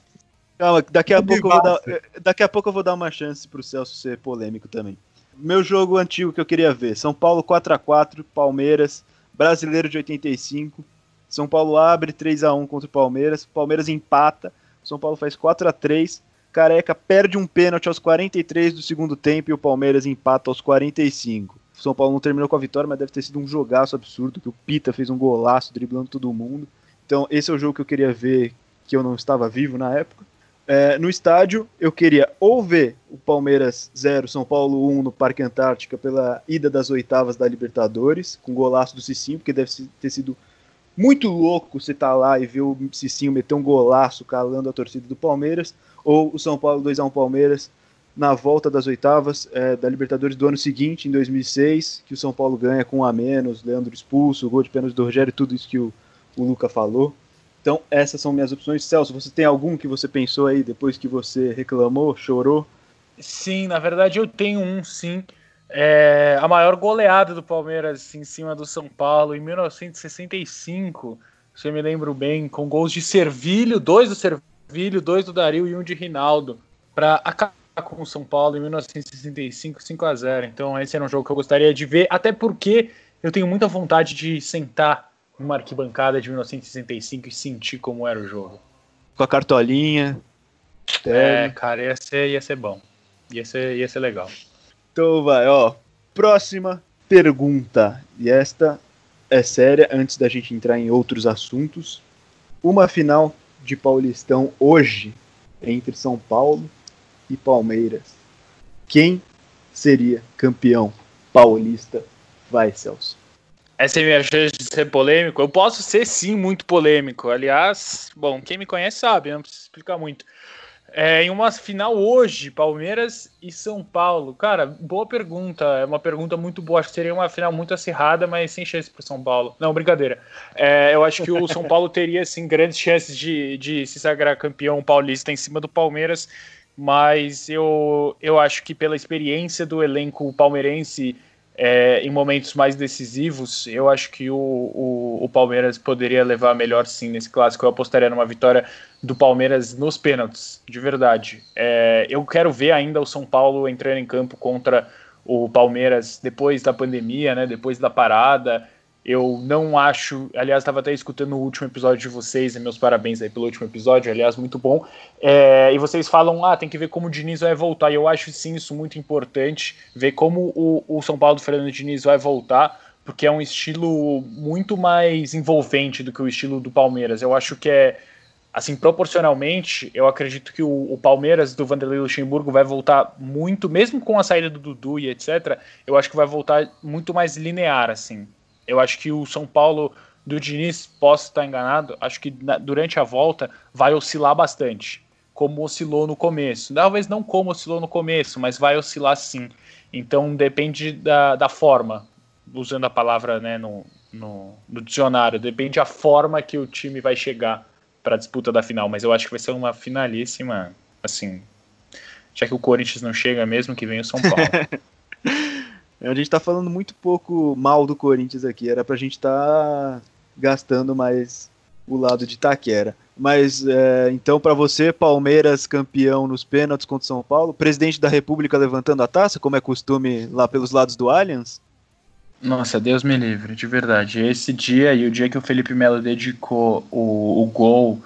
Calma, daqui a, pouco eu vou dar, daqui a pouco eu vou dar uma chance pro Celso ser polêmico também. Meu jogo antigo que eu queria ver: São Paulo 4 x 4 Palmeiras, Brasileiro de 85. São Paulo abre 3 x 1 contra o Palmeiras, Palmeiras empata, São Paulo faz 4 x 3 Careca perde um pênalti aos 43 do segundo tempo e o Palmeiras empata aos 45. São Paulo não terminou com a vitória, mas deve ter sido um jogaço absurdo, que o Pita fez um golaço driblando todo mundo. Então, esse é o jogo que eu queria ver, que eu não estava vivo na época. É, no estádio, eu queria ou ver o Palmeiras 0, São Paulo 1 no Parque Antártica pela ida das oitavas da Libertadores, com golaço do Cicinho, porque deve ter sido muito louco você estar tá lá e ver o Cicinho meter um golaço calando a torcida do Palmeiras, ou o São Paulo 2x1 Palmeiras na volta das oitavas é, da Libertadores do ano seguinte, em 2006, que o São Paulo ganha com um a menos, Leandro expulso, gol de pênalti do Rogério, tudo isso que o, o Luca falou. Então, essas são minhas opções. Celso, você tem algum que você pensou aí depois que você reclamou, chorou? Sim, na verdade eu tenho um, sim. É, a maior goleada do Palmeiras em cima do São Paulo em 1965, se eu me lembro bem, com gols de Servilho, dois do Servilho, dois do Dario e um de Rinaldo, para acabar com o São Paulo em 1965, 5 a 0 Então, esse era um jogo que eu gostaria de ver, até porque eu tenho muita vontade de sentar uma arquibancada de 1965 e sentir como era o jogo. Com a cartolinha. É, cara, ia ser, ia ser bom. Ia ser, ia ser legal. Então vai, ó. Próxima pergunta. E esta é séria, antes da gente entrar em outros assuntos. Uma final de Paulistão hoje entre São Paulo e Palmeiras. Quem seria campeão paulista? Vai, Celso. Essa é a minha chance de ser polêmico. Eu posso ser sim muito polêmico. Aliás, bom, quem me conhece sabe, não preciso explicar muito. É, em uma final hoje, Palmeiras e São Paulo. Cara, boa pergunta. É uma pergunta muito boa. Acho que seria uma final muito acirrada, mas sem chance para São Paulo. Não, brincadeira. É, eu acho que o São Paulo teria sim grandes chances de, de se sagrar campeão paulista em cima do Palmeiras, mas eu, eu acho que pela experiência do elenco palmeirense é, em momentos mais decisivos, eu acho que o, o, o, Palmeiras poderia levar melhor sim nesse clássico. Eu apostaria numa vitória do Palmeiras nos pênaltis, de verdade. É, eu quero ver ainda o São Paulo entrando em campo contra o Palmeiras depois da pandemia, né, depois da parada. Eu não acho. Aliás, estava até escutando o último episódio de vocês, e meus parabéns aí pelo último episódio, aliás, muito bom. É, e vocês falam, ah, tem que ver como o Diniz vai voltar. E eu acho sim isso muito importante, ver como o, o São Paulo do Fernando Diniz vai voltar, porque é um estilo muito mais envolvente do que o estilo do Palmeiras. Eu acho que é. Assim, proporcionalmente, eu acredito que o, o Palmeiras do Vanderlei Luxemburgo vai voltar muito, mesmo com a saída do Dudu e etc., eu acho que vai voltar muito mais linear, assim eu acho que o São Paulo do Diniz, posso estar enganado, acho que na, durante a volta vai oscilar bastante, como oscilou no começo. Talvez não como oscilou no começo, mas vai oscilar sim. Então depende da, da forma, usando a palavra né, no, no, no dicionário, depende da forma que o time vai chegar para a disputa da final. Mas eu acho que vai ser uma finalíssima, assim, já que o Corinthians não chega mesmo, que vem o São Paulo. *laughs* A gente tá falando muito pouco mal do Corinthians aqui, era pra gente estar tá gastando mais o lado de Taquera. Mas é, então, para você, Palmeiras campeão nos pênaltis contra São Paulo, presidente da República levantando a taça, como é costume lá pelos lados do Allianz? Nossa, Deus me livre, de verdade. Esse dia e o dia que o Felipe Melo dedicou o, o gol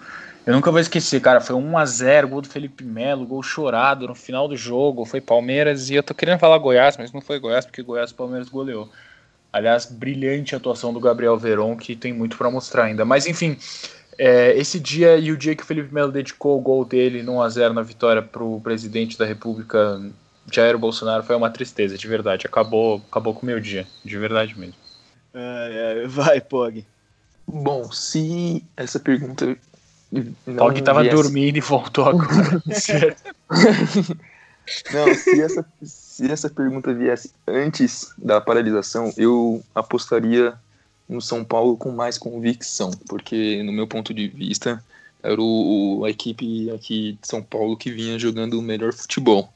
eu nunca vou esquecer, cara. Foi 1x0, gol do Felipe Melo, gol chorado no final do jogo. Foi Palmeiras e eu tô querendo falar Goiás, mas não foi Goiás, porque Goiás e Palmeiras goleou. Aliás, brilhante atuação do Gabriel Veron, que tem muito para mostrar ainda. Mas enfim, é, esse dia e o dia que o Felipe Melo dedicou o gol dele no 1x0 na vitória pro presidente da República, Jair Bolsonaro, foi uma tristeza, de verdade. Acabou, acabou com o meu dia, de verdade mesmo. É, é, vai, Pog. Bom, se essa pergunta Paul que tava viesse... dormindo e voltou agora. *laughs* *laughs* não, se essa, se essa pergunta viesse antes da paralisação, eu apostaria no São Paulo com mais convicção, porque no meu ponto de vista era o, a equipe aqui de São Paulo que vinha jogando o melhor futebol.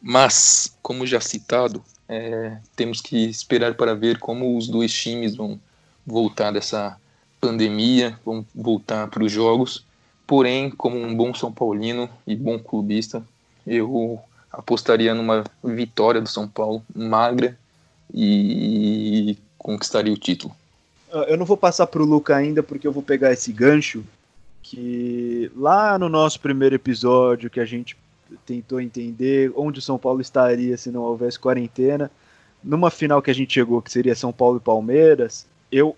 Mas, como já citado, é, temos que esperar para ver como os dois times vão voltar dessa pandemia, vão voltar para os jogos Porém, como um bom São Paulino e bom clubista, eu apostaria numa vitória do São Paulo magra e conquistaria o título. Ah, eu não vou passar para o Luca ainda porque eu vou pegar esse gancho que lá no nosso primeiro episódio que a gente tentou entender onde o São Paulo estaria se não houvesse quarentena, numa final que a gente chegou que seria São Paulo e Palmeiras, eu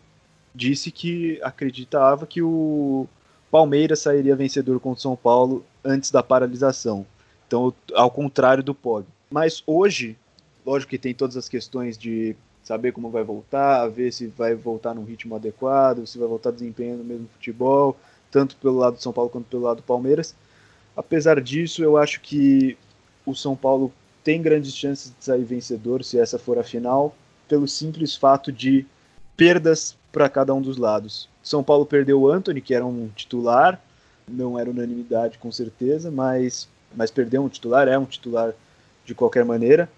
disse que acreditava que o Palmeiras sairia vencedor contra o São Paulo antes da paralisação. Então, ao contrário do POG. Mas hoje, lógico que tem todas as questões de saber como vai voltar, ver se vai voltar num ritmo adequado, se vai voltar desempenhando o mesmo futebol, tanto pelo lado do São Paulo quanto pelo lado do Palmeiras. Apesar disso, eu acho que o São Paulo tem grandes chances de sair vencedor se essa for a final, pelo simples fato de perdas para cada um dos lados. São Paulo perdeu o Anthony, que era um titular, não era unanimidade com certeza, mas, mas perdeu um titular, é um titular de qualquer maneira.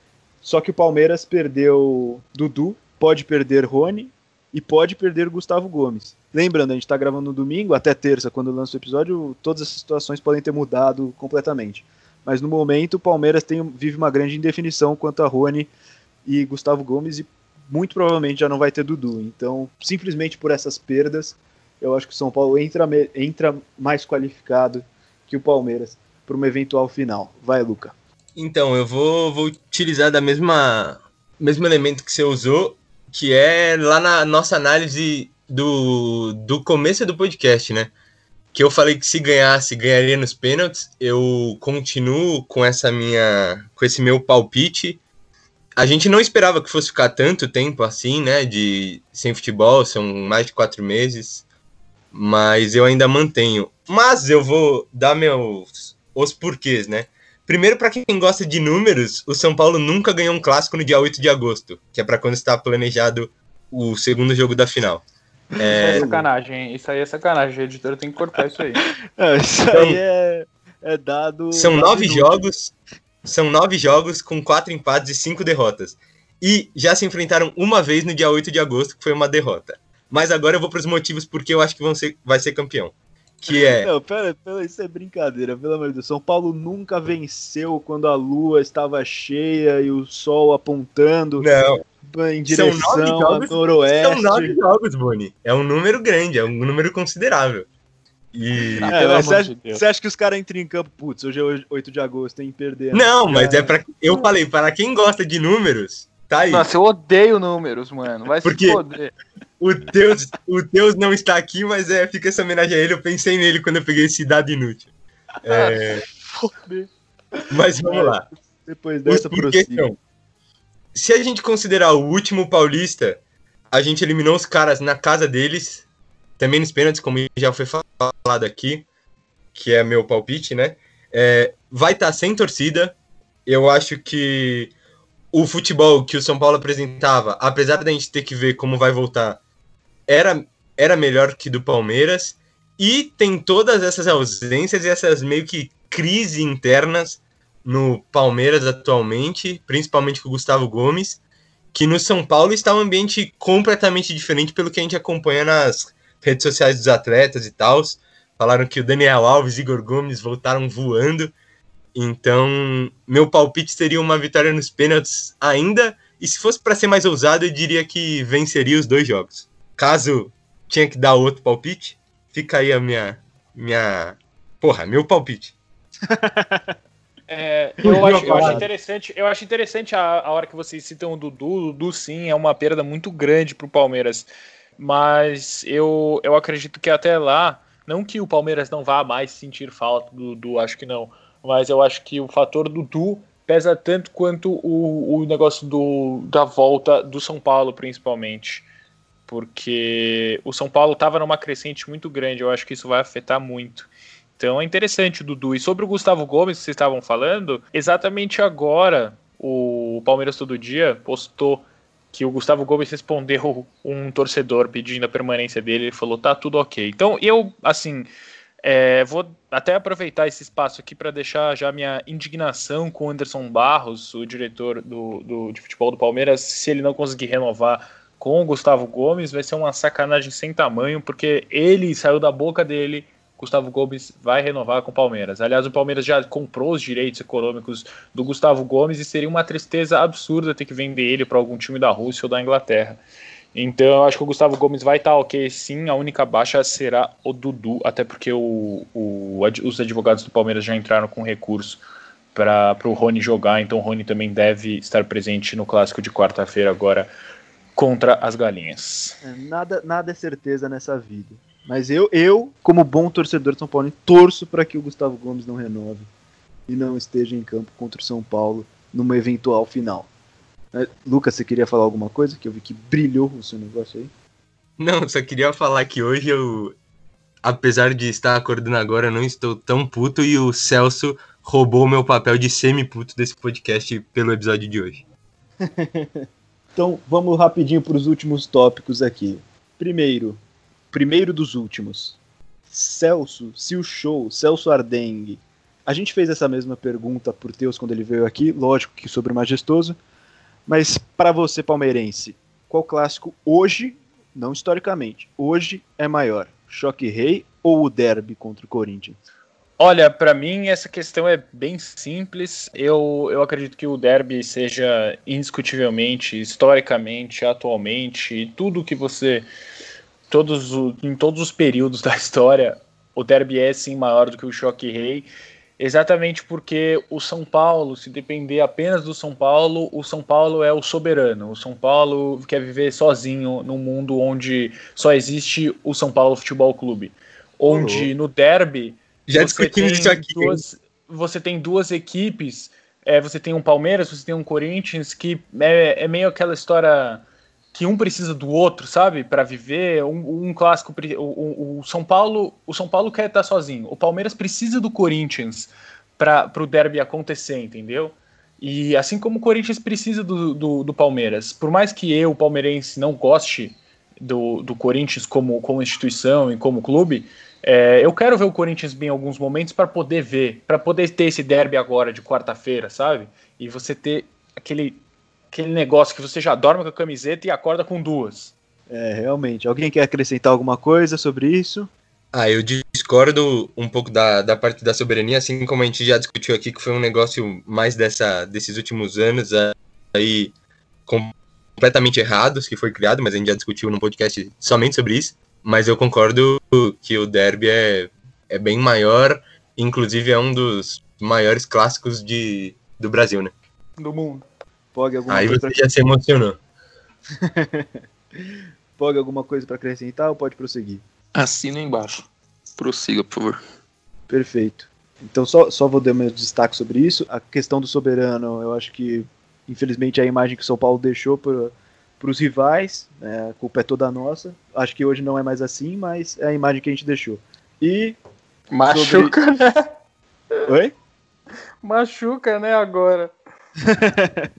Só que o Palmeiras perdeu Dudu, pode perder Rony e pode perder Gustavo Gomes. Lembrando, a gente está gravando no domingo, até terça, quando lança o episódio, todas as situações podem ter mudado completamente. Mas no momento, o Palmeiras tem, vive uma grande indefinição quanto a Rony e Gustavo Gomes, e muito provavelmente já não vai ter Dudu. Então, simplesmente por essas perdas, eu acho que o São Paulo entra, entra mais qualificado que o Palmeiras para uma eventual final. Vai, Luca. Então, eu vou, vou utilizar da mesma mesmo elemento que você usou, que é lá na nossa análise do, do começo do podcast, né? Que eu falei que se ganhasse, ganharia nos pênaltis. Eu continuo com essa minha com esse meu palpite a gente não esperava que fosse ficar tanto tempo assim, né? De sem futebol, são mais de quatro meses. Mas eu ainda mantenho. Mas eu vou dar meus os porquês, né? Primeiro, para quem gosta de números, o São Paulo nunca ganhou um clássico no dia 8 de agosto, que é para quando está planejado o segundo jogo da final. É... Isso é sacanagem, isso aí é sacanagem, a editora tem que cortar isso aí. *laughs* É, isso então, aí é, é dado. São nove jogos, são nove jogos com quatro empates e cinco derrotas. E já se enfrentaram uma vez no dia 8 de agosto, que foi uma derrota. Mas agora eu vou para os motivos porque eu acho que vão ser, vai ser campeão. Que é. *laughs* Não, pera, pera, isso é brincadeira, pelo amor de Deus. São Paulo nunca venceu quando a lua estava cheia e o sol apontando. Não. Em direção jogos, ao noroeste. São nove jogos, Boni. É um número grande, é um número considerável. E. Ah, é, você, acha, de você, acha, que os caras entram em campo, putz, hoje é 8 de agosto, tem que perder. Né? Não, mas é pra. Eu falei, para quem gosta de números, tá aí. Nossa, eu odeio números, mano. Vai Porque... se foder o Deus, o Deus não está aqui, mas é, fica essa homenagem a ele. Eu pensei nele quando eu peguei esse dado inútil. É... mas vamos lá. Depois dessa então, Se a gente considerar o último paulista, a gente eliminou os caras na casa deles, também nos pênaltis, como já foi falado aqui, que é meu palpite, né? É, vai estar tá sem torcida. Eu acho que o futebol que o São Paulo apresentava, apesar da gente ter que ver como vai voltar, era, era melhor que do Palmeiras. E tem todas essas ausências e essas meio que crises internas no Palmeiras atualmente, principalmente com o Gustavo Gomes, que no São Paulo está um ambiente completamente diferente pelo que a gente acompanha nas redes sociais dos atletas e tal. Falaram que o Daniel Alves e Igor Gomes voltaram voando. Então, meu palpite seria uma vitória nos pênaltis ainda. E se fosse para ser mais ousado, eu diria que venceria os dois jogos caso tinha que dar outro palpite, fica aí a minha. minha porra, meu palpite. *laughs* É, eu, acho, eu, acho, interessante, eu acho interessante a, a hora que vocês citam o Dudu. O Dudu, sim, é uma perda muito grande para o Palmeiras. Mas eu, eu acredito que até lá, não que o Palmeiras não vá mais sentir falta do Dudu, acho que não. Mas eu acho que o fator Dudu pesa tanto quanto o, o negócio do, da volta do São Paulo, principalmente porque o São Paulo estava numa crescente muito grande, eu acho que isso vai afetar muito. Então é interessante Dudu. E sobre o Gustavo Gomes que vocês estavam falando, exatamente agora o Palmeiras Todo Dia postou que o Gustavo Gomes respondeu um torcedor pedindo a permanência dele, ele falou, tá tudo ok. Então eu, assim, é, vou até aproveitar esse espaço aqui para deixar já minha indignação com o Anderson Barros, o diretor do, do, de futebol do Palmeiras, se ele não conseguir renovar com o Gustavo Gomes vai ser uma sacanagem sem tamanho, porque ele saiu da boca dele. Gustavo Gomes vai renovar com o Palmeiras. Aliás, o Palmeiras já comprou os direitos econômicos do Gustavo Gomes e seria uma tristeza absurda ter que vender ele para algum time da Rússia ou da Inglaterra. Então, eu acho que o Gustavo Gomes vai estar tá ok sim. A única baixa será o Dudu, até porque o, o, os advogados do Palmeiras já entraram com recurso para o Rony jogar. Então, o Rony também deve estar presente no clássico de quarta-feira agora contra as galinhas. É, nada, nada é certeza nessa vida. Mas eu, eu, como bom torcedor de São Paulo, torço para que o Gustavo Gomes não renove e não esteja em campo contra o São Paulo numa eventual final. É, Lucas, você queria falar alguma coisa? Que eu vi que brilhou o seu negócio aí. Não, só queria falar que hoje eu, apesar de estar acordando agora, não estou tão puto e o Celso roubou meu papel de semi-puto desse podcast pelo episódio de hoje. *laughs* Então vamos rapidinho para os últimos tópicos aqui. Primeiro, primeiro dos últimos. Celso, o show, Celso Ardengue. A gente fez essa mesma pergunta por Teus quando ele veio aqui, lógico que sobre o Majestoso. Mas para você, palmeirense, qual clássico hoje, não historicamente, hoje é maior? Choque Rei ou o Derby contra o Corinthians? Olha, para mim essa questão é bem simples. Eu, eu acredito que o derby seja indiscutivelmente, historicamente, atualmente, tudo que você. Todos, em todos os períodos da história, o derby é sim maior do que o choque rei. Exatamente porque o São Paulo, se depender apenas do São Paulo, o São Paulo é o soberano. O São Paulo quer viver sozinho num mundo onde só existe o São Paulo Futebol Clube. Onde no derby já discutimos isso aqui. Duas, você tem duas equipes é, você tem um Palmeiras, você tem um Corinthians, que é, é meio aquela história que um precisa do outro, sabe, para viver. Um, um clássico, o, o, São Paulo, o São Paulo quer estar sozinho. O Palmeiras precisa do Corinthians para o derby acontecer, entendeu? E assim como o Corinthians precisa do, do, do, Palmeiras, por mais que eu, palmeirense, não goste do, do Corinthians como, como instituição e como clube, é, eu quero ver o Corinthians bem em alguns momentos para poder ver, para poder ter esse derby agora de quarta-feira, sabe? E você ter aquele aquele negócio que você já dorme com a camiseta e acorda com duas. É, realmente. Alguém quer acrescentar alguma coisa sobre isso? Ah, eu discordo um pouco da, da parte da soberania, assim como a gente já discutiu aqui, que foi um negócio mais dessa, desses últimos anos aí completamente errados que foi criado, mas a gente já discutiu num podcast somente sobre isso. Mas eu concordo que o derby é, é bem maior, inclusive é um dos maiores clássicos de, do Brasil, né? Do mundo. Pog, alguma Aí coisa você pra... já se emocionou. *laughs* Pog, alguma coisa para acrescentar ou pode prosseguir? Assina embaixo. Prossiga, por favor. Perfeito. Então só, só vou dar meu destaque sobre isso. A questão do soberano, eu acho que infelizmente é a imagem que o São Paulo deixou para os rivais, né, a culpa é toda nossa. Acho que hoje não é mais assim, mas é a imagem que a gente deixou. E. Machuca, sobre... né? Oi? Machuca, né, agora. *laughs*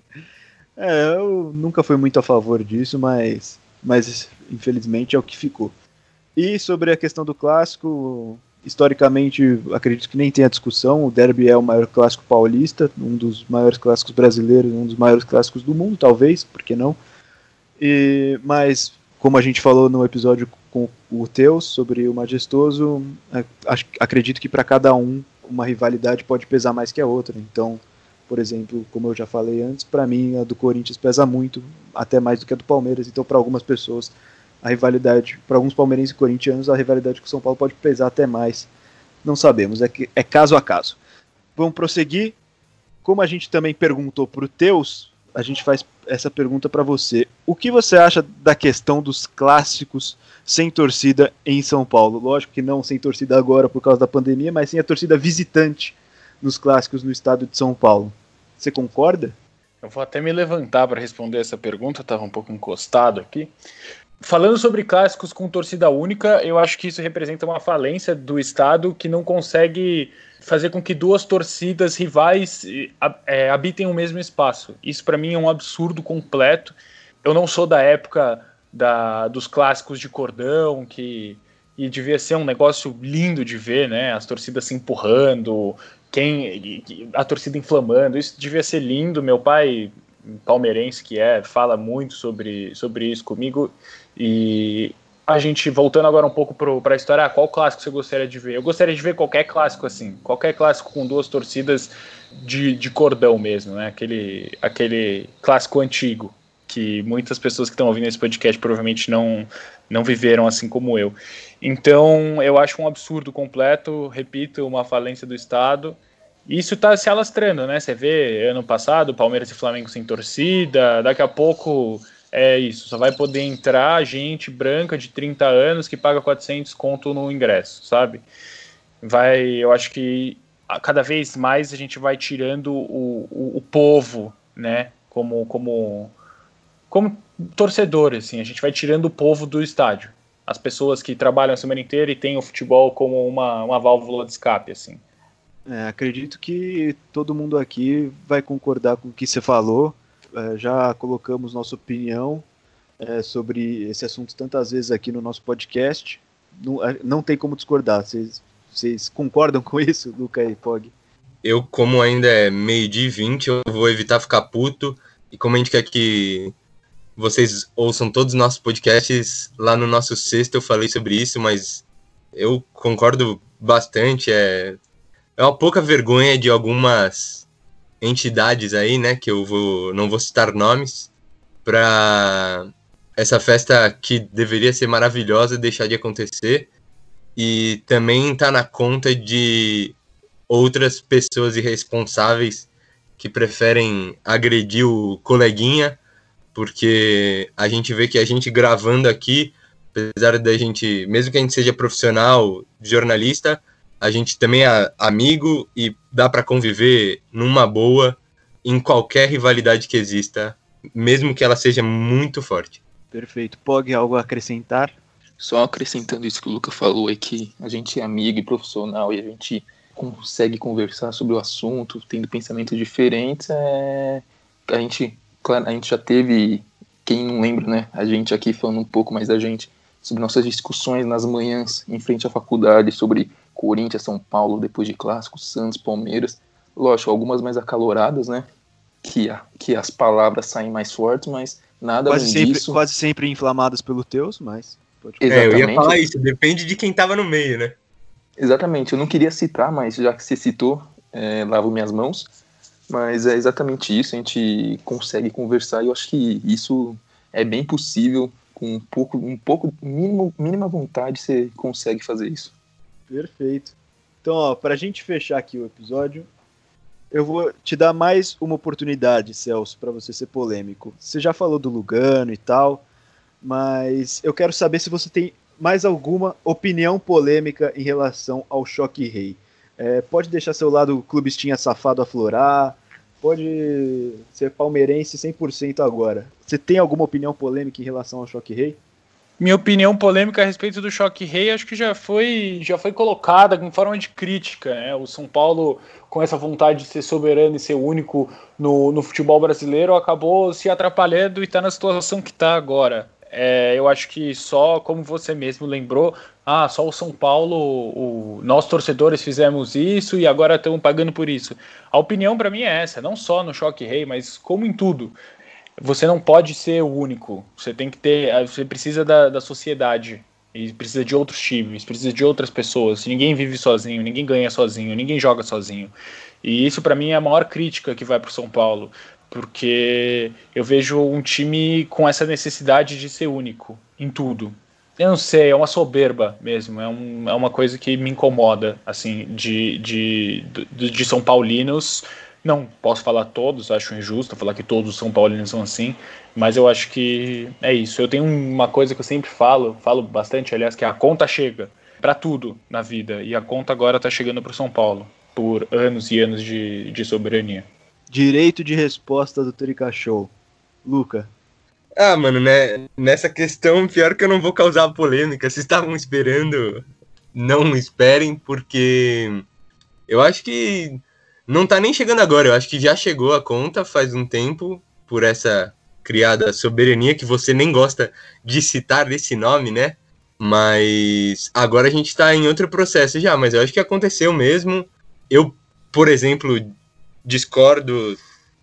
é, eu nunca fui muito a favor disso, mas, mas infelizmente é o que ficou. E sobre a questão do clássico, historicamente, acredito que nem tem a discussão. O Derby é o maior clássico paulista, um dos maiores clássicos brasileiros, um dos maiores clássicos do mundo, talvez, por que não? E, mas, como a gente falou no episódio com o Teus sobre o Majestoso, é, acredito que para cada um uma rivalidade pode pesar mais que a outra. Então, por exemplo, como eu já falei antes, para mim a do Corinthians pesa muito, até mais do que a do Palmeiras. Então, para algumas pessoas, a rivalidade, para alguns palmeirenses e corintianos, a rivalidade com o São Paulo pode pesar até mais. Não sabemos, é, que, é caso a caso. Vamos prosseguir. Como a gente também perguntou para o Teus, a gente faz essa pergunta para você. O que você acha da questão dos clássicos sem torcida em São Paulo? Lógico que não sem torcida agora por causa da pandemia, mas sim a torcida visitante nos clássicos no estado de São Paulo. Você concorda? Eu vou até me levantar para responder essa pergunta, estava um pouco encostado aqui. Falando sobre clássicos com torcida única, eu acho que isso representa uma falência do Estado que não consegue fazer com que duas torcidas rivais é, habitem o mesmo espaço. Isso para mim é um absurdo completo. Eu não sou da época da, dos clássicos de cordão, que e devia ser um negócio lindo de ver, né? As torcidas se empurrando, quem a torcida inflamando, isso devia ser lindo. Meu pai, palmeirense que é, fala muito sobre, sobre isso comigo. E a gente, voltando agora um pouco para a história, ah, qual clássico você gostaria de ver? Eu gostaria de ver qualquer clássico assim, qualquer clássico com duas torcidas de, de cordão mesmo, né? Aquele, aquele clássico antigo, que muitas pessoas que estão ouvindo esse podcast provavelmente não, não viveram assim como eu. Então, eu acho um absurdo completo, repito, uma falência do Estado. Isso está se alastrando, né? Você vê ano passado, Palmeiras e Flamengo sem torcida, daqui a pouco é isso, só vai poder entrar gente branca de 30 anos que paga 400 conto no ingresso, sabe? Vai, eu acho que cada vez mais a gente vai tirando o, o, o povo, né? Como, como, como torcedor, assim, a gente vai tirando o povo do estádio as pessoas que trabalham a semana inteira e têm o futebol como uma, uma válvula de escape, assim. É, acredito que todo mundo aqui vai concordar com o que você falou. É, já colocamos nossa opinião é, sobre esse assunto tantas vezes aqui no nosso podcast. Não, é, não tem como discordar. Vocês, concordam com isso, Luca e Pog? Eu, como ainda é meio-dia e vinte, eu vou evitar ficar puto. E como a gente quer que vocês ouçam todos os nossos podcasts. Lá no nosso sexto eu falei sobre isso, mas eu concordo bastante. É, é uma pouca vergonha de algumas entidades aí, né, que eu vou, não vou citar nomes, para essa festa que deveria ser maravilhosa deixar de acontecer. E também está na conta de outras pessoas irresponsáveis que preferem agredir o coleguinha porque a gente vê que a gente gravando aqui, apesar da gente, mesmo que a gente seja profissional, jornalista, a gente também é amigo e dá para conviver numa boa em qualquer rivalidade que exista, mesmo que ela seja muito forte. Perfeito. Pog, algo a acrescentar? Só acrescentando isso que o Luca falou, é que a gente é amigo e profissional e a gente consegue conversar sobre o assunto, tendo pensamentos diferentes, é... a gente, claro, a gente já teve, quem não lembra, né, a gente aqui falando um pouco mais da gente, sobre nossas discussões nas manhãs em frente à faculdade, sobre Corinthians, São Paulo, depois de clássicos, Santos, Palmeiras, lógico, algumas mais acaloradas, né, que, a, que as palavras saem mais fortes, mas nada quase além sempre, disso... Quase sempre inflamadas pelo Teus, mas... Pode... É, eu ia falar isso, depende de quem tava no meio, né? Exatamente, eu não queria citar, mas já que você citou, é, lavo minhas mãos. Mas é exatamente isso, a gente consegue conversar e eu acho que isso é bem possível, com um pouco, um pouco mínimo, mínima vontade você consegue fazer isso. Perfeito. Então, ó, pra gente fechar aqui o episódio, eu vou te dar mais uma oportunidade, Celso, para você ser polêmico. Você já falou do Lugano e tal, mas eu quero saber se você tem mais alguma opinião polêmica em relação ao Choque Rei. É, pode deixar seu lado clubistinha safado aflorar, pode ser palmeirense 100% agora. Você tem alguma opinião polêmica em relação ao Choque Rei? Minha opinião polêmica a respeito do Choque Rei acho que já foi, já foi colocada em forma de crítica. Né? O São Paulo, com essa vontade de ser soberano e ser único no, no futebol brasileiro, acabou se atrapalhando e está na situação que está agora. É, eu acho que só, como você mesmo lembrou, ah, só o São Paulo, o, nós torcedores fizemos isso e agora estamos pagando por isso. A opinião para mim é essa, não só no Choque Rei, mas como em tudo. Você não pode ser o único. Você tem que ter. Você precisa da, da sociedade. E precisa de outros times, precisa de outras pessoas. Ninguém vive sozinho, ninguém ganha sozinho, ninguém joga sozinho. E isso para mim é a maior crítica que vai para o São Paulo porque eu vejo um time com essa necessidade de ser único em tudo. Eu não sei, é uma soberba mesmo, é, um, é uma coisa que me incomoda, assim, de, de, de, de São Paulinos. Não posso falar todos, acho injusto falar que todos os São Paulinos são assim, mas eu acho que é isso. Eu tenho uma coisa que eu sempre falo, falo bastante, aliás, que é a conta chega para tudo na vida, e a conta agora está chegando para o São Paulo, por anos e anos de, de soberania. Direito de resposta do Trica Show. Luca. Ah, mano, né? Nessa questão, pior que eu não vou causar polêmica. Vocês estavam esperando, não esperem, porque eu acho que não tá nem chegando agora. Eu acho que já chegou a conta faz um tempo por essa criada soberania que você nem gosta de citar esse nome, né? Mas agora a gente tá em outro processo já, mas eu acho que aconteceu mesmo. Eu, por exemplo, discordo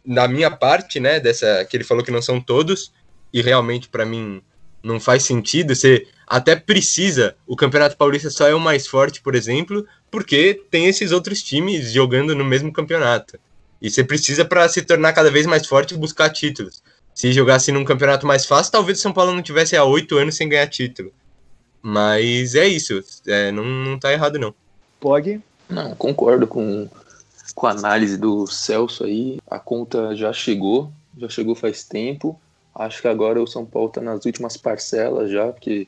na minha parte, né, dessa que ele falou que não são todos e realmente para mim não faz sentido. Você até precisa, o Campeonato Paulista só é o mais forte, por exemplo, porque tem esses outros times jogando no mesmo campeonato. E você precisa para se tornar cada vez mais forte e buscar títulos. Se jogasse num campeonato mais fácil, talvez o São Paulo não tivesse há oito anos sem ganhar título. Mas é isso, é, não, não tá errado não. Pog? Não, concordo com com a análise do Celso aí, a conta já chegou, já chegou faz tempo. Acho que agora o São Paulo está nas últimas parcelas já, porque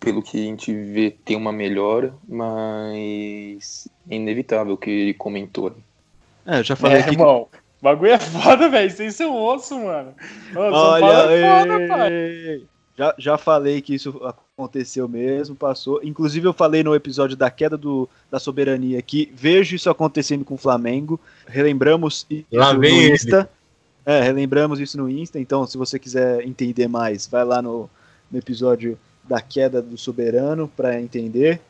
pelo que a gente vê tem uma melhora, mas é inevitável o que ele comentou. É, eu já falei é, que... irmão, o bagulho é foda, velho. Vocês são osso, mano. Ô, Olha, é foda, pai. Já, já falei que isso aconteceu mesmo, passou. Inclusive, eu falei no episódio da queda do, da soberania que vejo isso acontecendo com o Flamengo. Relembramos isso lá no Insta. É, relembramos isso no Insta. Então, se você quiser entender mais, vai lá no, no episódio da queda do soberano para entender.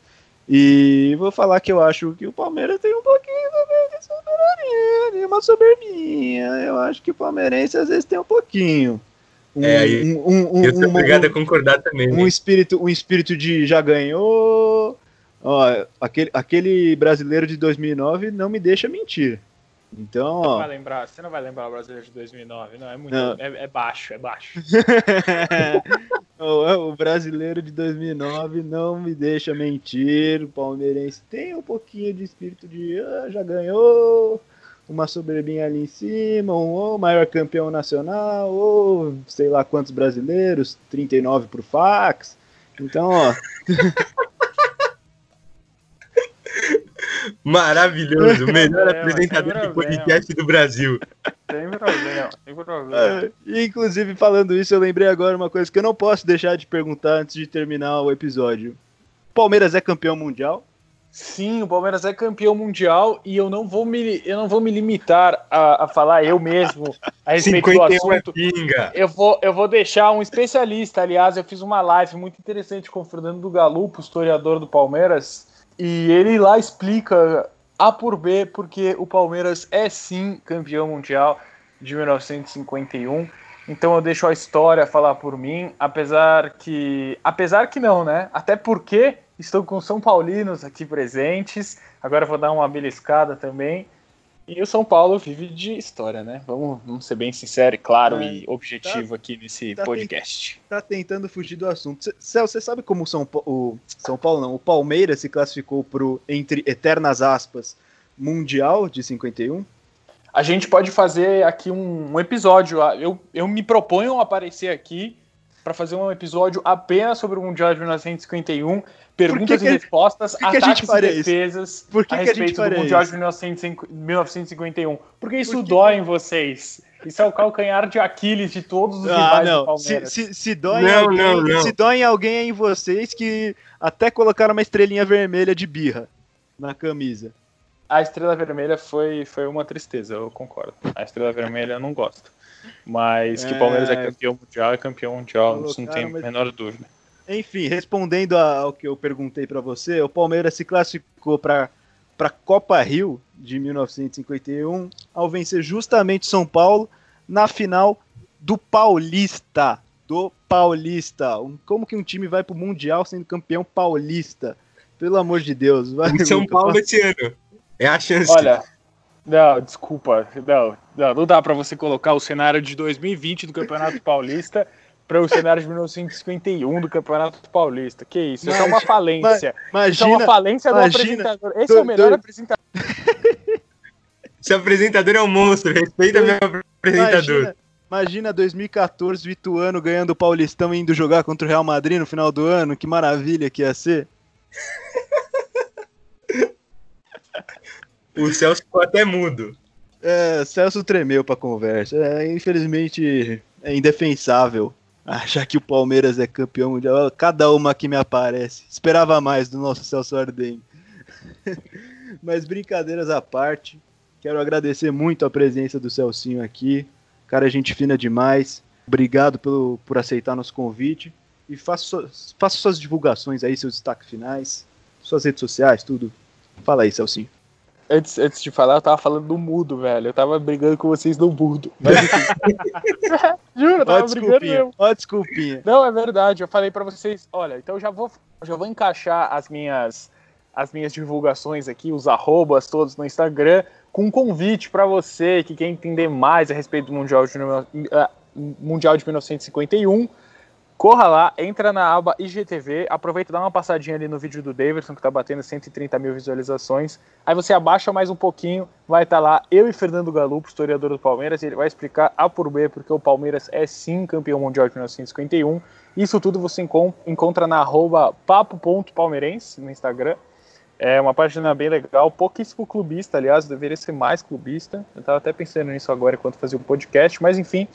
E vou falar que eu acho que o Palmeiras tem um pouquinho de soberania, uma soberbinha. Eu acho que o palmeirense às vezes tem um pouquinho. Um, é, aí, um, um, eu sou obrigado a concordar também. Um, né? espírito, um espírito de já ganhou. Ó, aquele, aquele brasileiro de 2009 não me deixa mentir. Então, ó. Você não vai lembrar, você não vai lembrar o brasileiro de 2009, não, é muito. Não. É, é, baixo, é baixo. *laughs* o, o, brasileiro de 2009 não me deixa mentir. O palmeirense tem um pouquinho de espírito de ah, já ganhou uma soberbinha ali em cima, um ou maior campeão nacional, ou sei lá quantos brasileiros, 39 pro fax. Então, ó. *laughs* Maravilhoso, melhor é, apresentador de podcast do Brasil. Sem problema, sem problema. É, inclusive, falando isso, eu lembrei agora uma coisa que eu não posso deixar de perguntar antes de terminar o episódio. Palmeiras é campeão mundial? Sim, o Palmeiras é campeão mundial e eu não vou me, eu não vou me limitar a, a falar eu mesmo a respeito do é assunto. pinga. Eu vou, eu vou deixar um especialista, aliás, eu fiz uma live muito interessante com o Fernando Galupo, historiador do Palmeiras, e ele lá explica A por B porque o Palmeiras é sim campeão mundial de 1951. Então eu deixo a história falar por mim, apesar que apesar que não, né? Até porque Estou com São Paulinos aqui presentes. Agora vou dar uma beliscada também. E o São Paulo vive de história, né? Vamos, vamos ser bem sincero, claro é, e objetivo tá, aqui nesse tá podcast. tá tentando fugir do assunto. Céu, você sabe como o São, o São Paulo, não, o Palmeiras se classificou pro, entre eternas aspas, Mundial de 51? A gente pode fazer aqui um, um episódio. Eu, eu me proponho aparecer aqui para fazer um episódio apenas sobre o Mundial de 1951 perguntas que que, e respostas, que ataques e defesas Por que a respeito a do Mundial de 1951. Porque isso Por dói em vocês. Isso é o calcanhar de Aquiles de todos os ah, rivais não. do Palmeiras. Se, se, se, dói não, alguém, não, não. se dói em alguém é em vocês que até colocaram uma estrelinha vermelha de birra na camisa. A estrela vermelha foi, foi uma tristeza, eu concordo. A estrela vermelha eu não gosto. Mas que o Palmeiras é, é campeão mundial é campeão mundial, isso não tem a menor dúvida. Enfim, respondendo ao que eu perguntei para você, o Palmeiras se classificou para para Copa Rio de 1951 ao vencer justamente São Paulo na final do Paulista, do Paulista. Como que um time vai para o Mundial sendo campeão paulista? Pelo amor de Deus. Vai, São Paulo esse ano. É a chance. Olha, não, desculpa. Não, não, não dá para você colocar o cenário de 2020 do Campeonato Paulista para o cenário de 1951 do Campeonato Paulista. Que isso? Isso é uma falência. Imagina, isso é uma falência do apresentador. Esse do, é o melhor do... apresentador. *laughs* Esse apresentador é um monstro. Respeita meu apresentador. Imagina, imagina 2014, o Ituano ganhando o Paulistão e indo jogar contra o Real Madrid no final do ano. Que maravilha que ia ser. *laughs* o Celso ficou até mudo. É, Celso tremeu pra conversa. É, infelizmente, é indefensável achar que o Palmeiras é campeão mundial. Cada uma que me aparece. Esperava mais do nosso Celso Arden. *laughs* Mas brincadeiras à parte, quero agradecer muito a presença do Celcinho aqui. Cara, gente fina demais. Obrigado pelo, por aceitar nosso convite. E faça, faça suas divulgações aí, seus destaques finais, suas redes sociais, tudo. Fala aí, Celcinho antes, antes de falar, eu tava falando do mudo, velho. Eu tava brigando com vocês no mudo. Mas, *laughs* Juro, eu tava ó, brigando mesmo. Ó, desculpinha. Não, é verdade. Eu falei para vocês, olha, então eu já vou, já vou encaixar as minhas, as minhas divulgações aqui, os arrobas todos no Instagram, com um convite para você que quer entender mais a respeito do Mundial de, uh, Mundial de 1951 Corra lá, entra na aba IGTV, aproveita e dá uma passadinha ali no vídeo do Davidson, que tá batendo 130 mil visualizações. Aí você abaixa mais um pouquinho, vai estar tá lá eu e Fernando Galupo, historiador do Palmeiras, e ele vai explicar A por B, porque o Palmeiras é sim campeão mundial de 1951. Isso tudo você encontra na arroba papo.palmeirense no Instagram. É uma página bem legal, pouquíssimo clubista, aliás, deveria ser mais clubista. Eu tava até pensando nisso agora enquanto fazia o podcast, mas enfim,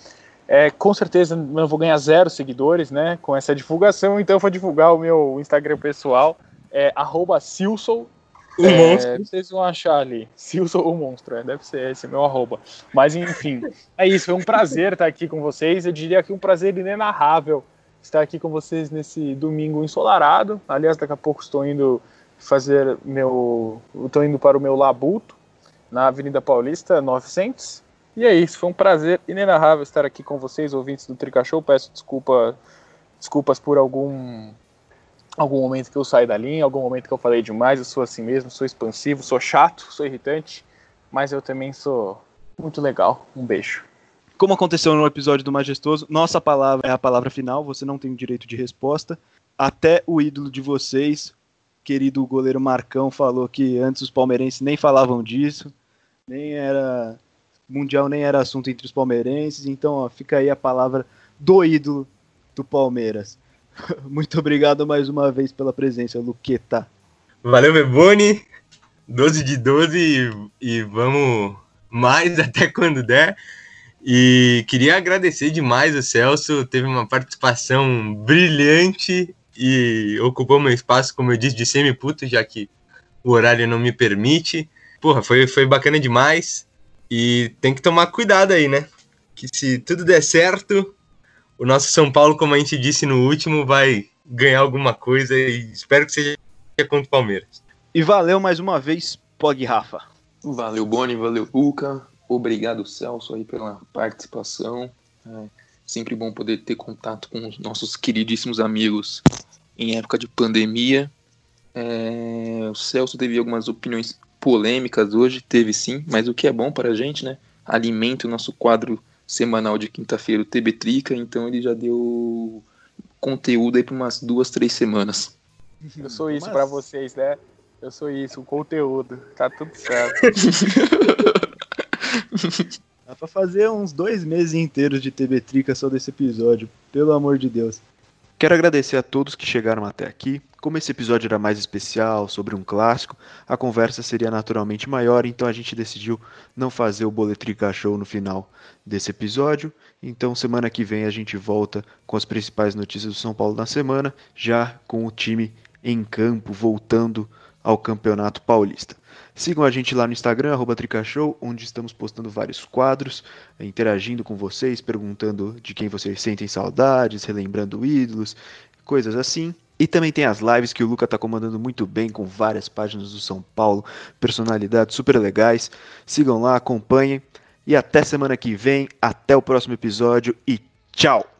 é, com certeza eu vou ganhar zero seguidores, né? Com essa divulgação, então eu vou divulgar o meu Instagram pessoal, é Silson. O é, monstro. Vocês vão achar ali. Silson o monstro, é, deve ser esse meu arroba. Mas enfim, é isso. Foi um prazer estar aqui com vocês. Eu diria que um prazer inenarrável estar aqui com vocês nesse domingo ensolarado. Aliás, daqui a pouco estou indo fazer meu. Estou indo para o meu labuto na Avenida Paulista 900 e é isso, foi um prazer inenarrável estar aqui com vocês, ouvintes do Trica. Peço desculpa, desculpas por algum algum momento que eu saí da linha, algum momento que eu falei demais. Eu sou assim mesmo, sou expansivo, sou chato, sou irritante, mas eu também sou muito legal. Um beijo. Como aconteceu no episódio do Majestoso, nossa palavra é a palavra final, você não tem direito de resposta. Até o ídolo de vocês, querido goleiro Marcão, falou que antes os palmeirenses nem falavam disso, nem era Mundial nem era assunto entre os palmeirenses, então ó, fica aí a palavra do ídolo do Palmeiras. *laughs* Muito obrigado mais uma vez pela presença, Luqueta. Valeu, Beboni. 12 de 12 e, e vamos mais *laughs* até quando der. E queria agradecer demais o Celso, teve uma participação brilhante e ocupou meu espaço, como eu disse, de semi-puto, já que o horário não me permite. Porra, foi, foi bacana demais. E tem que tomar cuidado aí, né? Que se tudo der certo, o nosso São Paulo, como a gente disse no último, vai ganhar alguma coisa e espero que seja contra o Palmeiras. E valeu mais uma vez, Pog Rafa. Valeu, Boni, valeu, Luca. Obrigado, Celso, aí pela participação. É sempre bom poder ter contato com os nossos queridíssimos amigos em época de pandemia. É, o Celso teve algumas opiniões polêmicas hoje, teve sim, mas o que é bom para a gente, né? Alimenta o nosso quadro semanal de quinta-feira, o TB Trica, então ele já deu conteúdo aí para umas duas, três semanas. Eu sou isso mas... para vocês, né? Eu sou isso, o conteúdo. Tá tudo certo. *laughs* Dá pra fazer uns dois meses inteiros de TB Trica só desse episódio, pelo amor de Deus. Quero agradecer a todos que chegaram até aqui. Como esse episódio era mais especial, sobre um clássico, a conversa seria naturalmente maior, então a gente decidiu não fazer o Boletrica Show no final desse episódio. Então, semana que vem a gente volta com as principais notícias do São Paulo na semana, já com o time em campo, voltando ao Campeonato Paulista. Sigam a gente lá no Instagram, Tricashow, onde estamos postando vários quadros, interagindo com vocês, perguntando de quem vocês sentem saudades, relembrando ídolos, coisas assim. E também tem as lives que o Luca está comandando muito bem, com várias páginas do São Paulo, personalidades super legais. Sigam lá, acompanhem. E até semana que vem, até o próximo episódio e tchau!